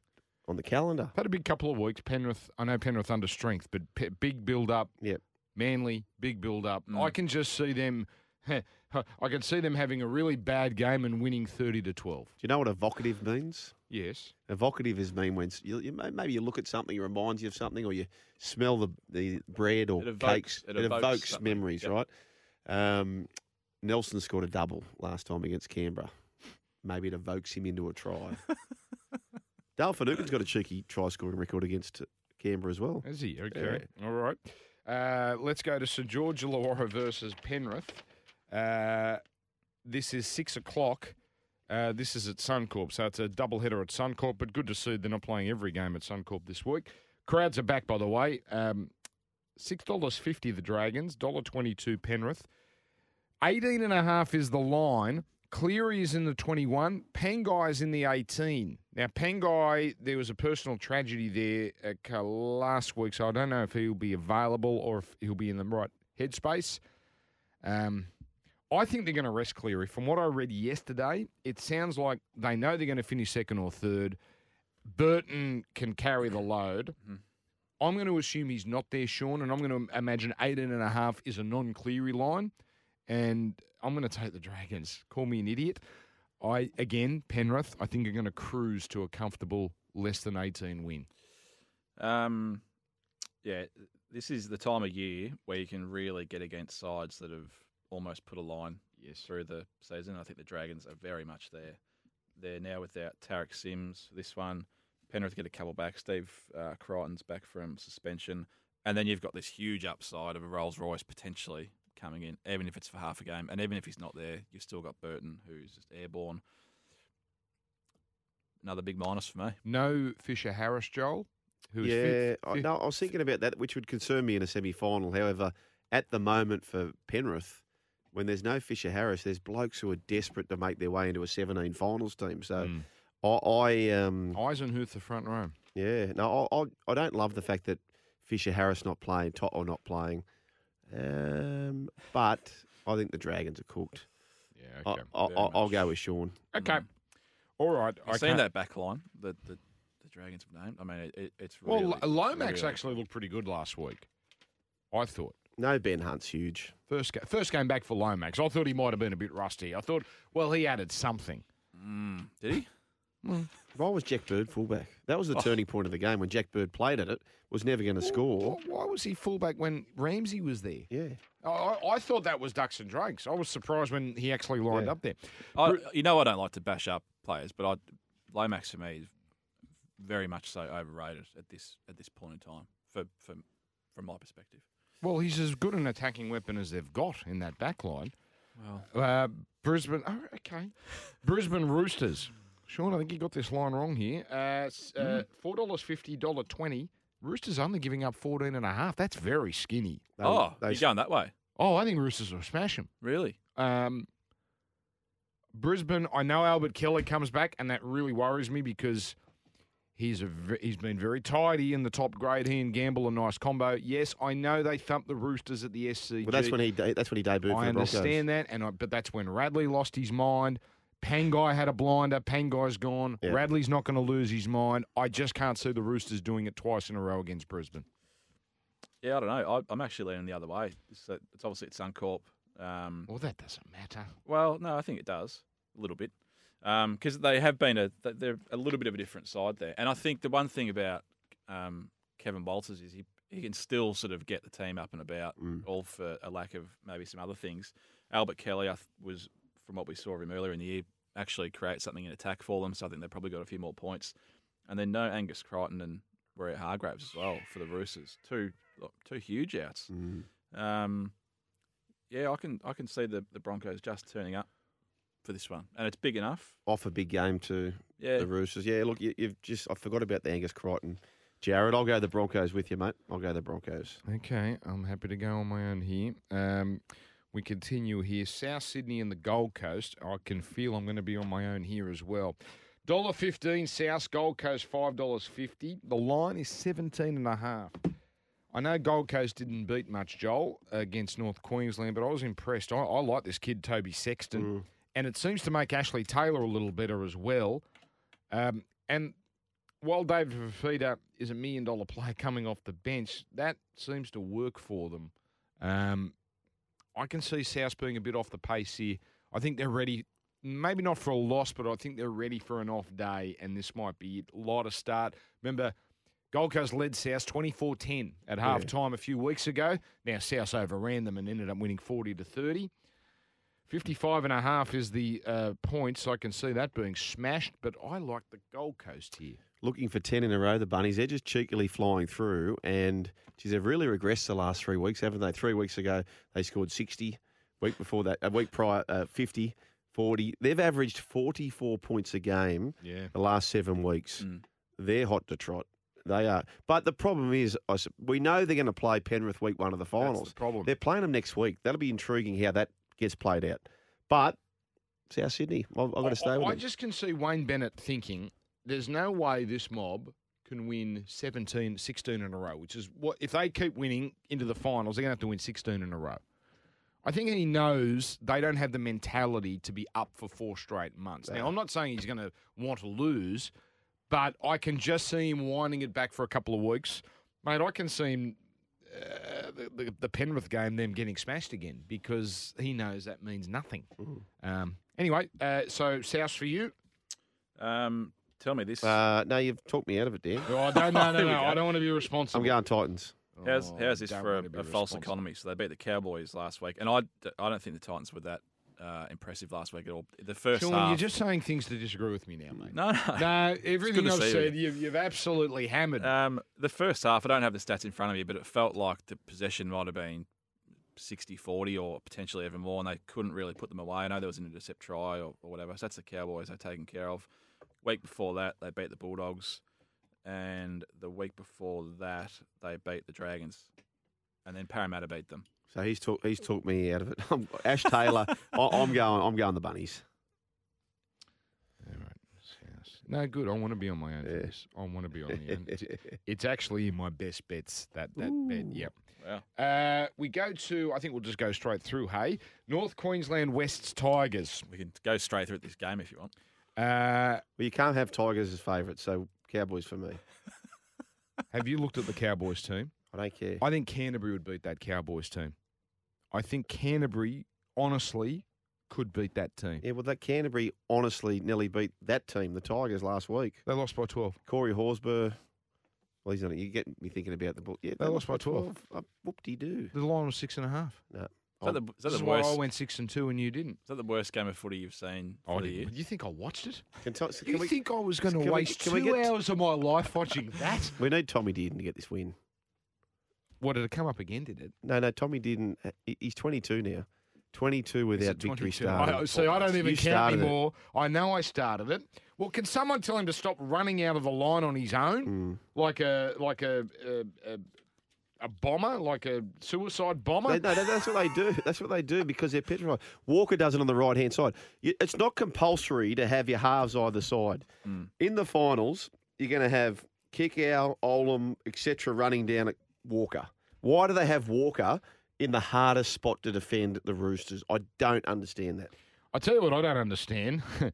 on the calendar. Had a big couple of weeks. Penrith, I know Penrith under strength, but pe- big build up. Yep. Manly, big build up. Mm. I can just see them. I can see them having a really bad game and winning thirty to twelve. Do you know what evocative means? Yes. Evocative is mean when you, you, maybe you look at something, it reminds you of something, or you smell the, the bread or It evokes- cakes. it It, evokes evokes, memories, yep. right? Um, Nelson scored a double last time against Canberra. Maybe it evokes him into a try. Dale Finucane's got a cheeky try scoring record against Canberra as well. Is he? Okay. All right. Uh, let's go to St George Illawarra versus Penrith. Uh, this is six o'clock. Uh, this is at Suncorp, so it's a double header at Suncorp. But good to see they're not playing every game at Suncorp this week. Crowds are back, by the way. Um, Six dollars fifty the Dragons, dollar twenty two Penrith. Eighteen and a half is the line. Cleary is in the 21. Pangai is in the 18. Now, Pangai, there was a personal tragedy there uh, last week, so I don't know if he'll be available or if he'll be in the right headspace. Um, I think they're going to rest Cleary. From what I read yesterday, it sounds like they know they're going to finish second or third. Burton can carry the load. I'm going to assume he's not there, Sean, and I'm going to imagine 18 and a half is a non-Cleary line, and I'm going to take the Dragons. Call me an idiot. I again, Penrith, I think are going to cruise to a comfortable less than 18 win. Um, yeah, this is the time of year where you can really get against sides that have almost put a line Yes. through the season. I think the Dragons are very much there. They're now without Tariq Sims. This one, Penrith get a couple back. Steve uh, Crichton's back from suspension, and then you've got this huge upside of a Rolls Royce potentially coming in, even if it's for half a game, and even if he's not there, you've still got Burton who's just airborne. Another big minus for me. No Fisher Harris, Joel. Who's yeah, fifth, I, fifth- no, I was thinking about that, which would concern me in a semi-final. However, at the moment for Penrith, when there's no Fisher Harris, there's blokes who are desperate to make their way into a 17 finals team. So, Mm. I, I um, Eisenhuth, the front row. yeah, no, I, I, I don't love the fact that Fisher Harris not playing, Tot or not playing, um, but I think the Dragons are cooked. Yeah, I, okay. I, Very I, I'll go with Sean. okay. All right. I've I seen that back line that the, the Dragons have named. I mean, it, it, it's Well, really, L- Lomax really- actually looked pretty good last week. I thought. No, Ben Hunt's huge. First, ga- first game back for Lomax. I thought he might have been a bit rusty. I thought, well, he added something. Mm, did he? Why was Jack Bird fullback? That Oh. was the turning point of the game when Jack Bird played at it. Was never going to score. Why, why was he fullback when Ramsey was there? Yeah. I, I, I thought that was Ducks and Drakes. I was surprised when he actually lined Yeah. up there. I, you know, I don't like to bash up players, but I, Lomax for me is very much so overrated at this at this point in time. For, for from my perspective. Well, he's as good an attacking weapon as they've got in that back line. Well, Uh, Brisbane, oh, okay. Brisbane Roosters. Sean, I think you got this line wrong here. Uh, uh, $4.50, $1.20. Roosters only giving up 14 and a half. That's very skinny. They- oh, they- you're going that way, Oh, I think Roosters will smash them. really? Um, Brisbane, I know Albert Kelly comes back, and that really worries me because he's a, he's been very tidy in the top grade. He and Gamble a nice combo. Yes, I know they thumped the Roosters at the SCG. well, that's when he de- that's when he debuted for I the Broncos. understand that, and I, but that's when Radley lost his mind. Pangai had a blinder. Pangai's gone. Yeah. Radley's not going to lose his mind. I just can't see the Roosters doing it twice in a row against Brisbane. Yeah, I don't know. I, I'm actually leaning the other way. It's, uh, it's obviously at Suncorp. Um, Well, that doesn't matter. Well, no, I think it does a little bit because they have been a they're a little bit of a different side there. And I think the one thing about um, Kevin Walters is he he can still sort of get the team up and about, all for a lack of maybe some other things. Albert Kelly I th- was from what we saw of him earlier in the year actually create something in attack for them. So I think they've probably got a few more points. and then no Angus Crichton and Warrior Hargraves as well for the Roosters. Two two huge outs. Mm. Um, yeah, I can I can see the, the Broncos just turning up for this one, and it's big enough. Off a big game to Yeah, the Roosters. Yeah, look, you, you've just I forgot about the Angus Crichton. Jared, I'll go the Broncos with you, mate. I'll go the Broncos. Okay, I'm happy to go on my own here. Um, we continue here. South Sydney and the Gold Coast. I can feel I'm going to be on my own here as well. Dollar fifteen South Gold Coast five dollars fifty. The line is seventeen and a half. I know Gold Coast didn't beat much, Joel, against North Queensland, but I was impressed. I, I like this kid, Toby Sexton, and it seems to make Ashley Taylor a little better as well. Um, and while David Fifita is a million dollar player coming off the bench, that seems to work for them. Um, I can see South being a bit off the pace here. I think they're ready, maybe not for a loss, but I think they're ready for an off day, and this might be it. A lot of start. Remember, Gold Coast led South 24 10 at half time a few weeks ago. Now, South overran them and ended up winning 40 to 30. 55 and a half is the uh, points. I can see that being smashed, but I like the Gold Coast here. Looking for 10 in a row, the Bunnies. They're just cheekily flying through. And, geez, they've really regressed the last three weeks, haven't they? Three weeks ago, they scored 60. Week before that, a week prior, uh, 50, 40. They've averaged 44 points a game Yeah. the last seven weeks. Mm. They're hot to trot. They are. But the problem is, we know they're going to play Penrith week one of the That's finals. the problem. They're playing them next week. That'll be intriguing how that gets played out. But South Sydney, I've, I've got to stay I, with I them. just can see Wayne Bennett thinking there's no way this mob can win 17, 16 in a row, which is what if they keep winning into the finals, they're going to have to win 16 in a row. I think he knows they don't have the mentality to be up for four straight months. Now, I'm not saying he's going to want to lose, but I can just see him winding it back for a couple of weeks. Mate, I can see him, uh, the, the, the Penrith game, them getting smashed again because he knows that means nothing. Um, anyway, uh, so South for you. Um, tell me this: Uh, no, you've talked me out of it, Dan. Oh, no, no, no, no. I don't want to be responsible. I'm going Titans. how's Oh, how's this for want to be a, a false economy? So they beat the Cowboys last week, and I, d- I don't think the Titans were that uh, impressive last week at all. The first Sean, half, you're just saying things to disagree with me now, mate. no, no. No, everything I've see you. said, you've, you've absolutely hammered. Um, the first half, I don't have the stats in front of me, but it felt like the possession might have been 60 40 or potentially even more, and they couldn't really put them away. I know there was an intercept try or, or whatever. So that's the Cowboys they're taken care of. Week before that, they beat the Bulldogs, and the week before that, they beat the Dragons, and then Parramatta beat them. So he's talked he's talked me out of it. Ash Taylor, I, I'm going I'm going the bunnies. All right. South. No, good. I want to be on my own Yeah. this. I want to be on the own. It's, it's actually in my best bets, that, that bet. Yep. Wow. Uh, we go to, I think we'll just go straight through, hey. North Queensland West's Tigers. We can go straight through at this game if you want. Uh, Well, you can't have Tigers as favourites, so Cowboys for me. have you looked at the Cowboys team? I don't care. I think Canterbury would beat that Cowboys team. I think Canterbury, honestly, could beat that team. Yeah, well, that Canterbury honestly nearly beat that team, the Tigers, last week. They lost by 12. Corey Horsburgh. Well, he's not. You get me thinking about the book. Yeah, They lost by 12. Uh, whoop de doo. The line was six and a half. Is that the, is that This is the why worst? I went six and two and you didn't. Is that the worst game of footy you've seen I for the year? didn't. You think I watched it? Can, t- You we, think I was going to can we- waste can two we get- hours of my life watching that? we need Tommy Dearden to get this win. What did it come up again? Did it? No, no, Tommy Dearden. uh, he- He's 22 now. 22 without it victory 22? started. I, see, I don't even You count started it. anymore. I know I started it. Well, can someone tell him to stop running out of the line on his own, Mm. like a like a a, a a bomber, like a suicide bomber? They, no, that's what they do. That's what they do because they're petrified. Walker does it on the right hand side. It's not compulsory to have your halves either side. Mm. In the finals, you're going to have Kikau, Olam, etc. running down at Walker. Why do they have Walker in the hardest spot to defend the Roosters? I don't understand that. I tell you what, I don't understand.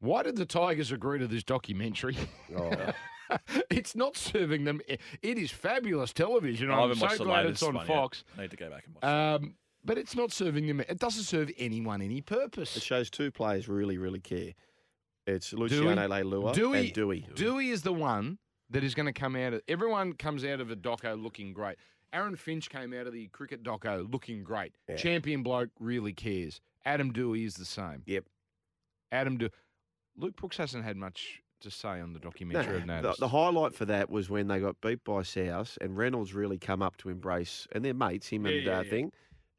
Why did the Tigers agree to this documentary? Oh. it's not serving them. It is fabulous television. I I'm haven't so watched glad latest it's on one. Fox. I need to go back and watch it. Um, but it's not serving them. It doesn't serve anyone any purpose. It shows two players really, really care. It's Luciano Leilua Dewey, and Dewey. Dewey is the one that is going to come out of. Everyone comes out of a doco looking great. Aaron Finch came out of the cricket doco looking great. Yeah. Champion bloke really cares. Adam Dewey is the same. Yep. Adam Dewey. Luke Brooks hasn't had much just say on the No, documentary I've the, noticed? the highlight for that was when they got beat by South and Reynolds really come up to embrace, and they're mates, him Yeah, and yeah, uh, yeah. thing,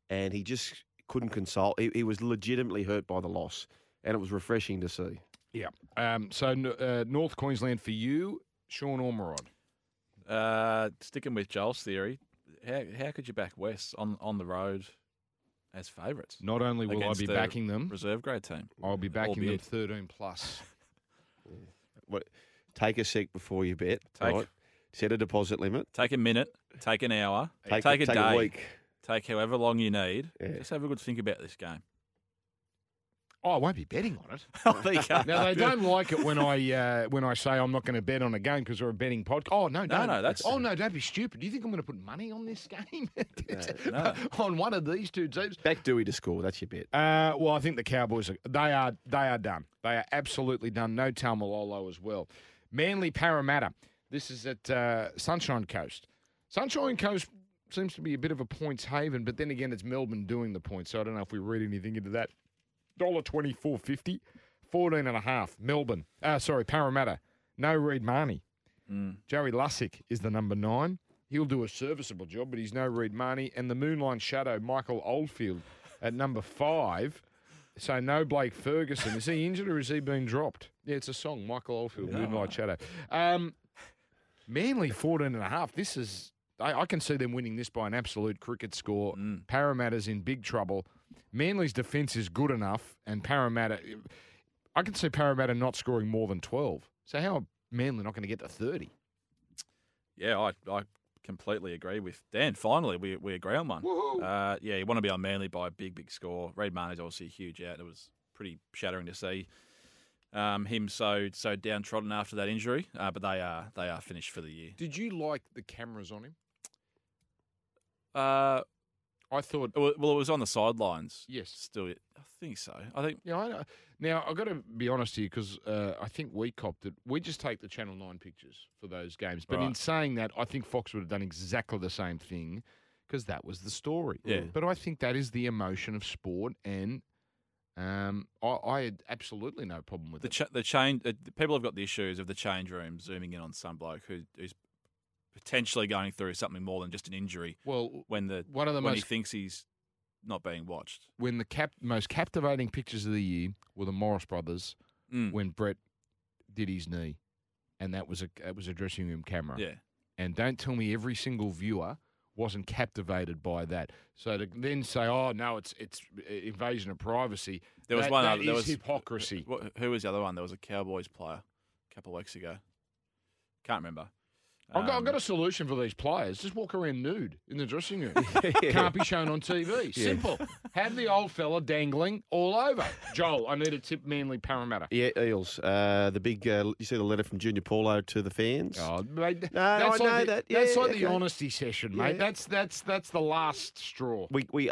and he just couldn't console. He, he was legitimately hurt by the loss, and it was refreshing to see. yeah. Um, so uh, North Queensland for you, Sean Ormerod. Uh, sticking with Joel's theory, how how could you back West on, on the road as favourites? Not only will I be backing them, Reserve grade team. I'll be backing Albeit. them 13 plus. What? Take a sec before you bet. Take- right? Set a deposit limit. Take a minute, take an hour, Take, take, a take day, a week. take however long you need. Yeah. Just have a good think about this game. Oh, I won't be betting on it. Oh, there you go. Now they don't like it when I uh, when I say I'm not going to bet on a game because we're a betting podcast. Oh no, don't. no, that's- Oh no, don't be stupid. Do you think I'm going to put money on this game? no. on one of these two teams? Back Dewey to score. That's your bet. Uh, well, I think the Cowboys are they are they are done. They are absolutely done. No Taumalolo as well. Manly Parramatta. This is at uh, Sunshine Coast. Sunshine Coast seems to be a bit of a points haven, but then again, it's Melbourne doing the points, so I don't know if we read anything into that. Dollar twenty four fifty, fourteen and a half. Melbourne. Uh, sorry, Parramatta. No Reed Mahoney. Mm. Joey Lussick is the number nine. He'll do a serviceable job, but he's no Reed Mahoney. And the Moonlight Shadow, Michael Oldfield, at number five. So no Blake Ferguson. Is he injured or is he been dropped? Yeah, it's a song, Michael Oldfield, Moonlight Shadow. Um, Manly 14 and a half. This is, I, I can see them winning this by an absolute cricket score. Mm. Parramatta's in big trouble. Manly's defence is good enough, and Parramatta, I can see Parramatta not scoring more than 12. So how are Manly not going to get to 30? Yeah, I, I completely agree with Dan. Finally, we, we agree on one. Uh, yeah, you want to be on Manly by a big, big score. Reed Mahoney's obviously a huge out. It was pretty shattering to see um, him so so downtrodden after that injury. Uh, but they are they are finished for the year. Did you like the cameras on him? Uh, I thought, well, it was on the sidelines. yes. Still, it I think so. I think Yeah, I know. Now, I've got to be honest here because uh, I think we copped it. We just take the Channel 9 pictures for those games. But in saying that, I think Fox would have done exactly the same thing because that was the story. Yeah. But I think that is the emotion of sport. And um, I, I had absolutely no problem with the it. cha- the change. Uh, people have got the issues of the change room zooming in on some bloke who, who's potentially going through something more than just an injury well, when the one of the when most he thinks he's not being watched. when the cap, most captivating pictures of the year were the Morris brothers Mm. when Brett did his knee, and that was a that was a dressing room camera. Yeah. And don't tell me every single viewer wasn't captivated by that. So to then say, "Oh no, it's it's invasion of privacy," There was that- one that other. There is was hypocrisy. Who was the other one? There was a Cowboys player a couple of weeks ago. Can't remember. I've, got, I've got Um, a solution for these players. Just walk around nude in the dressing room. Can't be shown on TV. Simple. Have the old fella dangling all over. Joel, I need a tip. Manly Parramatta. Yeah, Eels. Uh, the big. Uh, you see the letter from Junior Paulo to the fans. Oh, mate, No, that's I like know the, that. That's Yeah, like the honesty session, mate. Yeah. That's that's that's the last straw. We we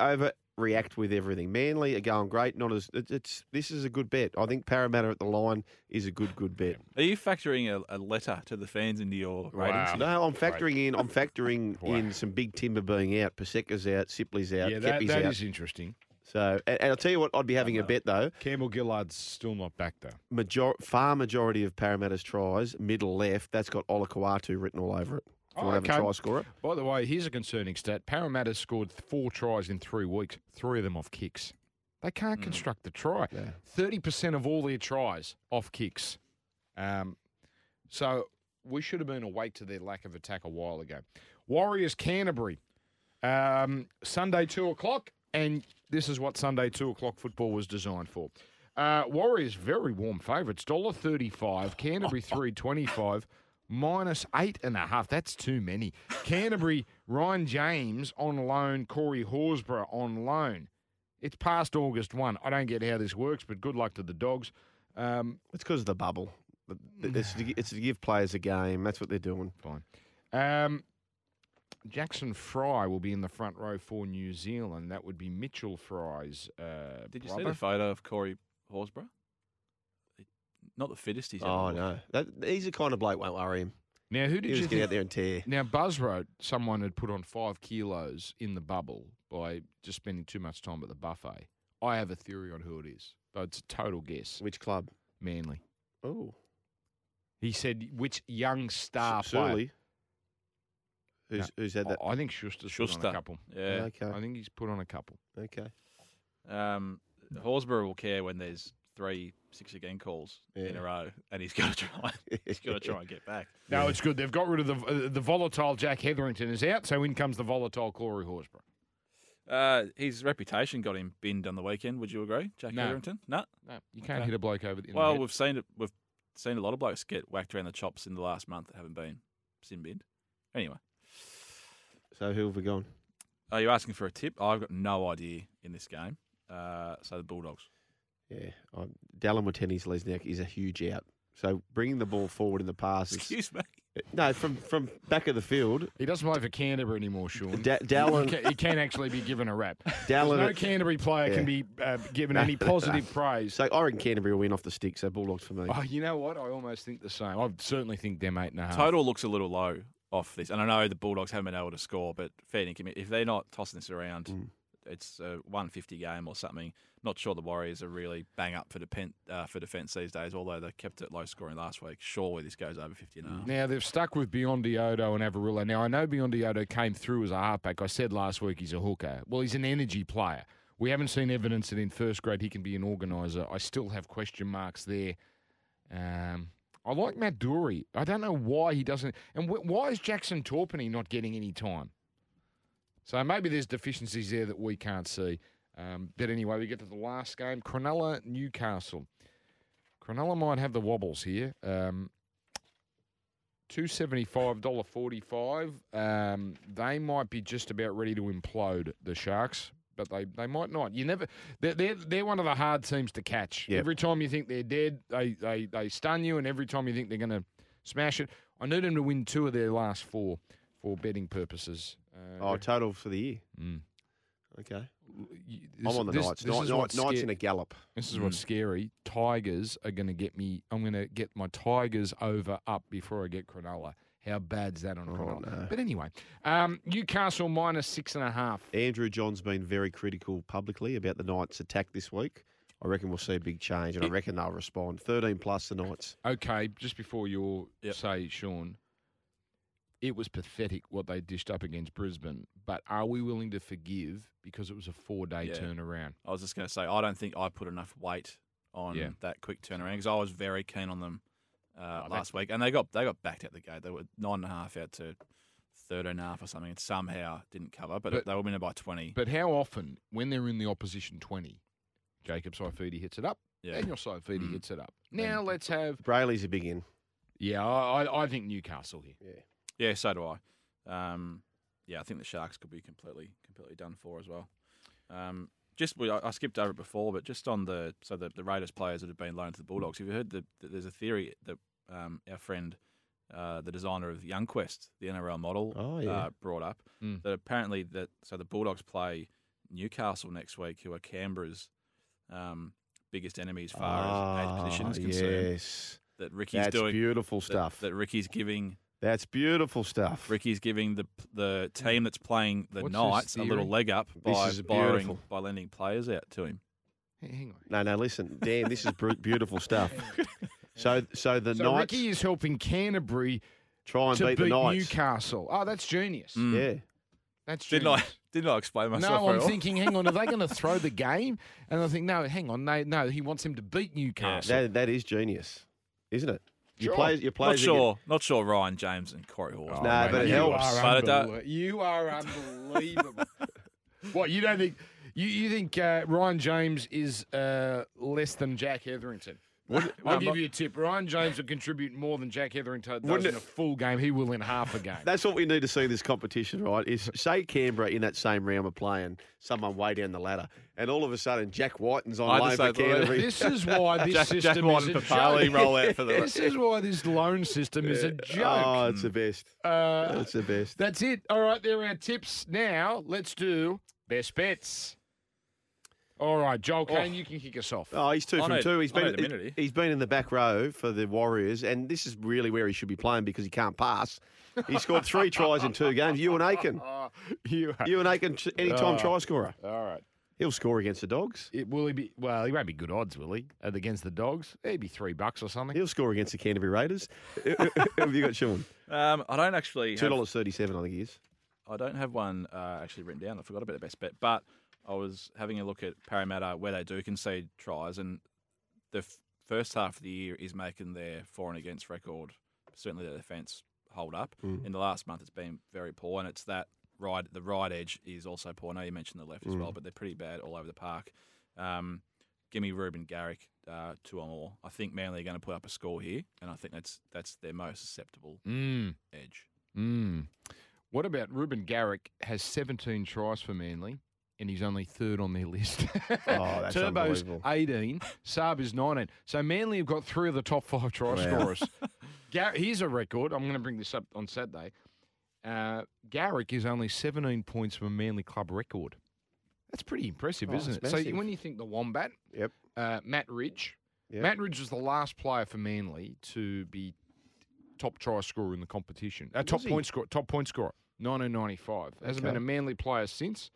overreact with everything. Manly are going great. Not as it's, it's. This is a good bet. I think Parramatta at the line is a good good bet. Are you factoring a, a letter to the fans into your ratings? Wow. No, I'm factoring in. I'm factoring Wow. in some big timber being out. Paseka's out. Sipley's out. yeah, that, that out. is interesting. So, and, and I'll tell you what, I'd be having a bet though. Campbell Gillard's still not back though. Major, far majority of Parramatta's tries, middle left, that's got Olakau'atu written all over it. If you Oh, want to have okay. a try scorer. By the way, here's a concerning stat: Parramatta scored four tries in three weeks, three of them off kicks. They can't construct a try. Yeah. Thirty percent of all their tries off kicks. Um, so we should have been awake to their lack of attack a while ago. Warriors Canterbury, um, Sunday two o'clock, and this is what Sunday two o'clock football was designed for. Uh, Warriors very warm favourites, dollar thirty five. Canterbury three twenty five. Minus eight and a half. That's too many. Canterbury, Ryan James on loan, Corey Horsburgh on loan. It's past August 1. I don't get how this works, but good luck to the dogs. Um, It's because of the bubble. It's to, it's to give players a game. That's what they're doing. fine. Um, Jackson Fry will be in the front row for New Zealand. That would be Mitchell Fry's uh, Did you brother. see the photo of Corey Horsburgh? Not the fittest he's ever Oh looked. no, that, he's the kind of bloke won't worry him. Now, who He did you just get think? out there and tear. Now, Buzz wrote someone had put on five kilos in the bubble by just spending too much time at the buffet. I have a theory on who it is, but it's a total guess. Which club? Manly. Oh, He said which young star player. Surly. Who's, who's had that? I I think Schuster's put on a couple. Yeah. Okay. I think he's put on a couple. Okay. Um, Horsburgh will care when there's three six again calls in a row, and he's got to try. he's got to try and get back. No, it's good. They've got rid of the uh, the volatile Jack Hetherington is out, so in comes the volatile Corey Horsburgh. Uh, his reputation got him binned on the weekend. Would you agree, Jack No. Hetherington? No. No, you can't Okay. hit a bloke over the. in the Well, head. we've seen it. We've seen a lot of blokes get whacked around the chops in the last month that haven't been sin binned. Anyway, So who have we gone? are you asking for a tip? I've got no idea in this game. Uh, so the Bulldogs. Yeah, um, Dallin Watene Zelezniak is a huge out. So bringing the ball forward in the passes. Excuse me. No, from from back of the field, he doesn't play for Canterbury anymore, Sean. Da- he, Dallin, can, he can actually be given a rap. Dallin. No Canterbury player Yeah. can be uh, given any positive praise. So I reckon Canterbury will win off the stick. So Bulldogs for me. Oh, you know what? I almost think the same. I certainly think they're eight and a half. Total looks a little low off this, and I know the Bulldogs haven't been able to score, but fair dinkum, if they're not tossing this around, Mm. it's a 150 game or something. Not sure the Warriors are really bang up for defense uh, for defence these days, although they kept it low scoring last week. Surely this goes over 50 and a half. Now they've stuck with Biondi-Odo and Avarillo. Now I know Biondi-Odo came through as a halfback. I said last week he's a hooker. Well, he's an energy player. We haven't seen evidence that in first grade he can be an organiser. I still have question marks there. Um, I like Matt Dury. I don't know why he doesn't. And wh- why is Jackson Torpenny not getting any time? So maybe there's deficiencies there that we can't see. Um, but anyway, we get to the last game Cronulla, Newcastle. Cronulla might have the wobbles here. Um, Two seventy five dollar forty five. Um, they might be just about ready to implode the Sharks, but they, they might not. You never. They're, they're they're one of the hard teams to catch. Yep. Every time you think they're dead, they, they they stun you, and every time you think they're going to smash it, I need them to win two of their last four for betting purposes. Uh, Oh, total for the year. Mm. Okay. I'm on the this- Knights. this Knight- is Knight- Knights in a gallop. this is what's scary. Tigers are going to get me. I'm going to get my Tigers over up before I get Cronulla. How bad's that on Oh, Cronulla? no. But anyway, um, Newcastle minus six and a half. Andrew John's been very critical publicly about the Knights' attack this week. I reckon we'll see a big change, and I reckon they'll respond. 13 plus the Knights. Okay, just before you Yep. say, Sean, it was pathetic what they dished up against Brisbane. But are we willing to forgive because it was a four day Yeah. turnaround? I was just going to say, I don't think I put enough weight on Yeah. that quick turnaround because I was very keen on them uh, Oh, last week, and they got they got backed out the gate. They were nine and a half out to thirteen and a half or something, and somehow didn't cover, but, But- they were winning by twenty. But how often, when they're in the opposition 20, Jacob Saifiti hits it up, yeah, Daniel Saifiti Mm. hits it up. Now And- let's have. Brailey's a big in. Yeah, I, I- I think Newcastle here. Yeah. Yeah, so do I. Um, yeah, I think the Sharks could be completely completely done for as well. Um, just we, I I skipped over it before, but just on the so the, the Raiders players that have been loaned to the Bulldogs. Have you heard that that there's a theory that um, our friend, uh, the designer of Young Quest, the NRL model, Oh, yeah. uh, brought up Mm. that apparently that so the Bulldogs play Newcastle next week, who are Canberra's um, biggest enemy as far as eight position is Ah, concerned. Yes. That Ricky's That's doing beautiful that- stuff. That, Ricky's giving That's beautiful stuff. Ricky's giving the the team that's playing the What's this Knights a little theory? leg up by is borrowing beautiful. by lending players out to him. Hey, Hang on. No, no, listen, Dan, this is bru- beautiful stuff. So, so the So Knights Ricky is helping Canterbury try and to beat beat, the Knights. Newcastle. Oh, that's genius. Mm. Yeah. That's Didn't genius. I? Didn't I explain myself? No, very I'm well? thinking, hang on, are they going to throw the game? And I think, no, hang on, no, no, he wants him to beat Newcastle. That, that is genius, isn't it? Your Sure. players, your Not players are sure. Not sure. Ryan James and Corey Hawes. Oh, Nah, but it you helps. Are But unbel- you are unbelievable. what you don't think? You, you think uh, Ryan James is uh, less than Jack Hetherington? I'll I'm give you a tip. Ryan James will contribute more than Jack Hetherington does Wouldn't in it- a full game. He will in half a game. That's what we need to see in this competition, right? Is say Canberra in that same round are playing someone way down the ladder, and all of a sudden Jack Wighton's on I loan just for say- well, Canterbury. this is why this Jack, system Jack is White a joke. roll out for the This is why this loan system is a joke. Oh, it's the best. Uh, It's the best. That's it. All right, there are our tips. Now let's do best bets. All right, Joel Kane, you can kick us off. Oh, he's two I from know- two. He's I know been the minute, he's been in the back row for the Warriors, and this is really where he should be playing because he can't pass. He scored three tries in two games. You and Aiken, Oh, you you and Aiken, anytime Oh. try scorer. All right. He'll score against the dogs. It, will he be? Well, he won't be good odds, will he? Against the dogs, he'd be three bucks or something. He'll score against the Canterbury Raiders. have you got Sean? Um, I don't actually. Two have- dollars thirty-seven, I think he is. I don't have one uh, actually written down. I forgot about the best bet, but I was having a look at Parramatta where they do concede tries, and the f- first half of the year is making their for and against record, certainly their defence hold up. In the last month, it's been very poor, and it's that right. The right edge is also poor. I know you mentioned the left as well, but they're pretty bad all over the park. Um, give me Reuben Garrick uh, two or more. I think Manly are going to put up a score here, and I think that's that's their most susceptible Mm, edge. mm. What about Reuben Garrick has 17 tries for Manly, and he's only third on their list. Oh, that's Turbo's 18, Saab is 19. So Manly have got three of the top five try scorers. Gar- here's a record. I'm going to bring this up on Saturday. Uh, Garrick is only 17 points from a Manly club record. That's pretty impressive, Oh, isn't it? it's So when you think the Wombat, Yep. uh, Matt Ridge, Yep. Matt Ridge was the last player for Manly to be top try scorer in the competition. Uh, top he? point scorer, top point scorer, 1995. Hasn't been a Manly player since.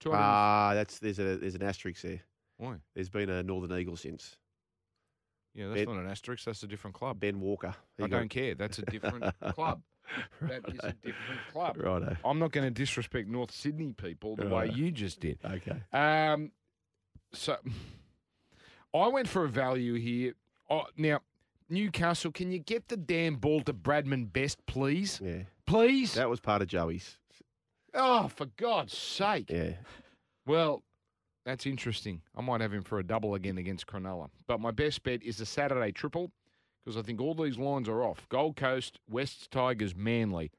200 Ah, that's there's a there's an asterisk there. Why? There's been a Northern Eagle since Yeah, that's Ben- not an asterisk. That's a different club. Ben Walker. He I got- don't care. That's a different club. That is a different club. Righto. I'm not going to disrespect North Sydney people the way you just did. Okay. Um, so I went for a value here. Oh, now, Newcastle, can you get the damn ball to Bradman Best, please? Yeah. Please? That was part of Joey's. Oh, for God's sake. Yeah. Well, that's interesting. I might have him for a double again against Cronulla. But my best bet is the Saturday triple because I think all these lines are off. Gold Coast, West Tigers, Manly.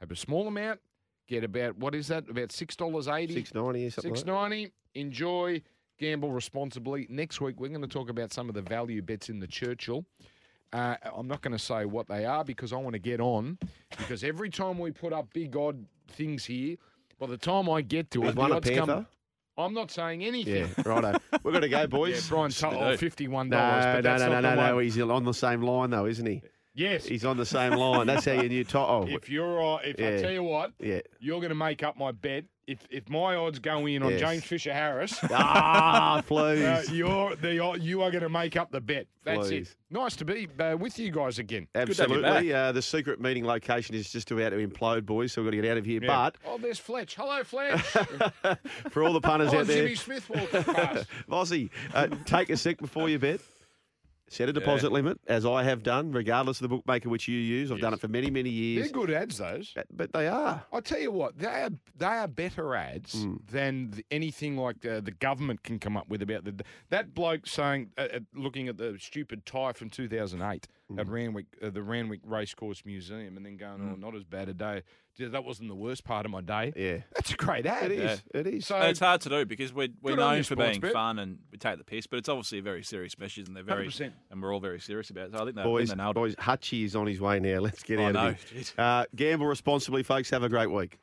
Have a small amount. Get about what is that? About six dollars eighty. Six ninety or something. Six like ninety. Enjoy. Gamble responsibly. Next week we're going to talk about some of the value bets in the Churchill. Uh, I'm not going to say what they are because I want to get on. Because every time we put up big odd things here, by the time I get to it, the one a odds come. I'm not saying anything. Yeah. Righto. We're going to go, Yeah, boys. Brian Tuttle, do. fifty-one No, dollars. no, but that's no, no, not no, no. He's on the same line, though, isn't he? Yes. He's on the same line. That's how you knew Toto. Oh, If you're, uh, if I tell you what, yeah. you're going to make up my bet. If if my odds go in on Yes. James Fisher Harris, Ah, please. uh, you're the you are going to make up the bet. That's Please. it. Nice to be uh, with you guys again. to have you Absolutely. Uh, the secret meeting location is just about to implode, boys, so we've got to get out of here. Yeah. oh, there's Fletch. Hello, Fletch. For all the punters oh, out there, Jimmy Smith walking past. Vossi, uh, take a sec before you bet. Set a deposit limit, as I have done, regardless of the bookmaker which you use. I've done it for many, many years. They're good ads, those. But- But they are. I tell you what, they are they are better ads Mm. than the, anything like uh, the government can come up with about the that bloke saying, uh, uh, looking at the stupid tie from 2008 Mm. at Randwick, uh, the Randwick Racecourse Museum, and then going, oh, not as bad a day. Gee, That wasn't the worst part of my day. Yeah. That's a great ad. It is. It is. So And it's hard to do because we're, we're Good on you, known for being Sportsbet. fun and we take the piss, but it's obviously a very serious measures and they're very 100%. and we're all very serious about it. So I think they, boys, I think they nailed it. boys, Hutchie is on his way now. Let's get Oh, out no. of here. Jeez. Uh, gamble responsibly, folks. Have a great week.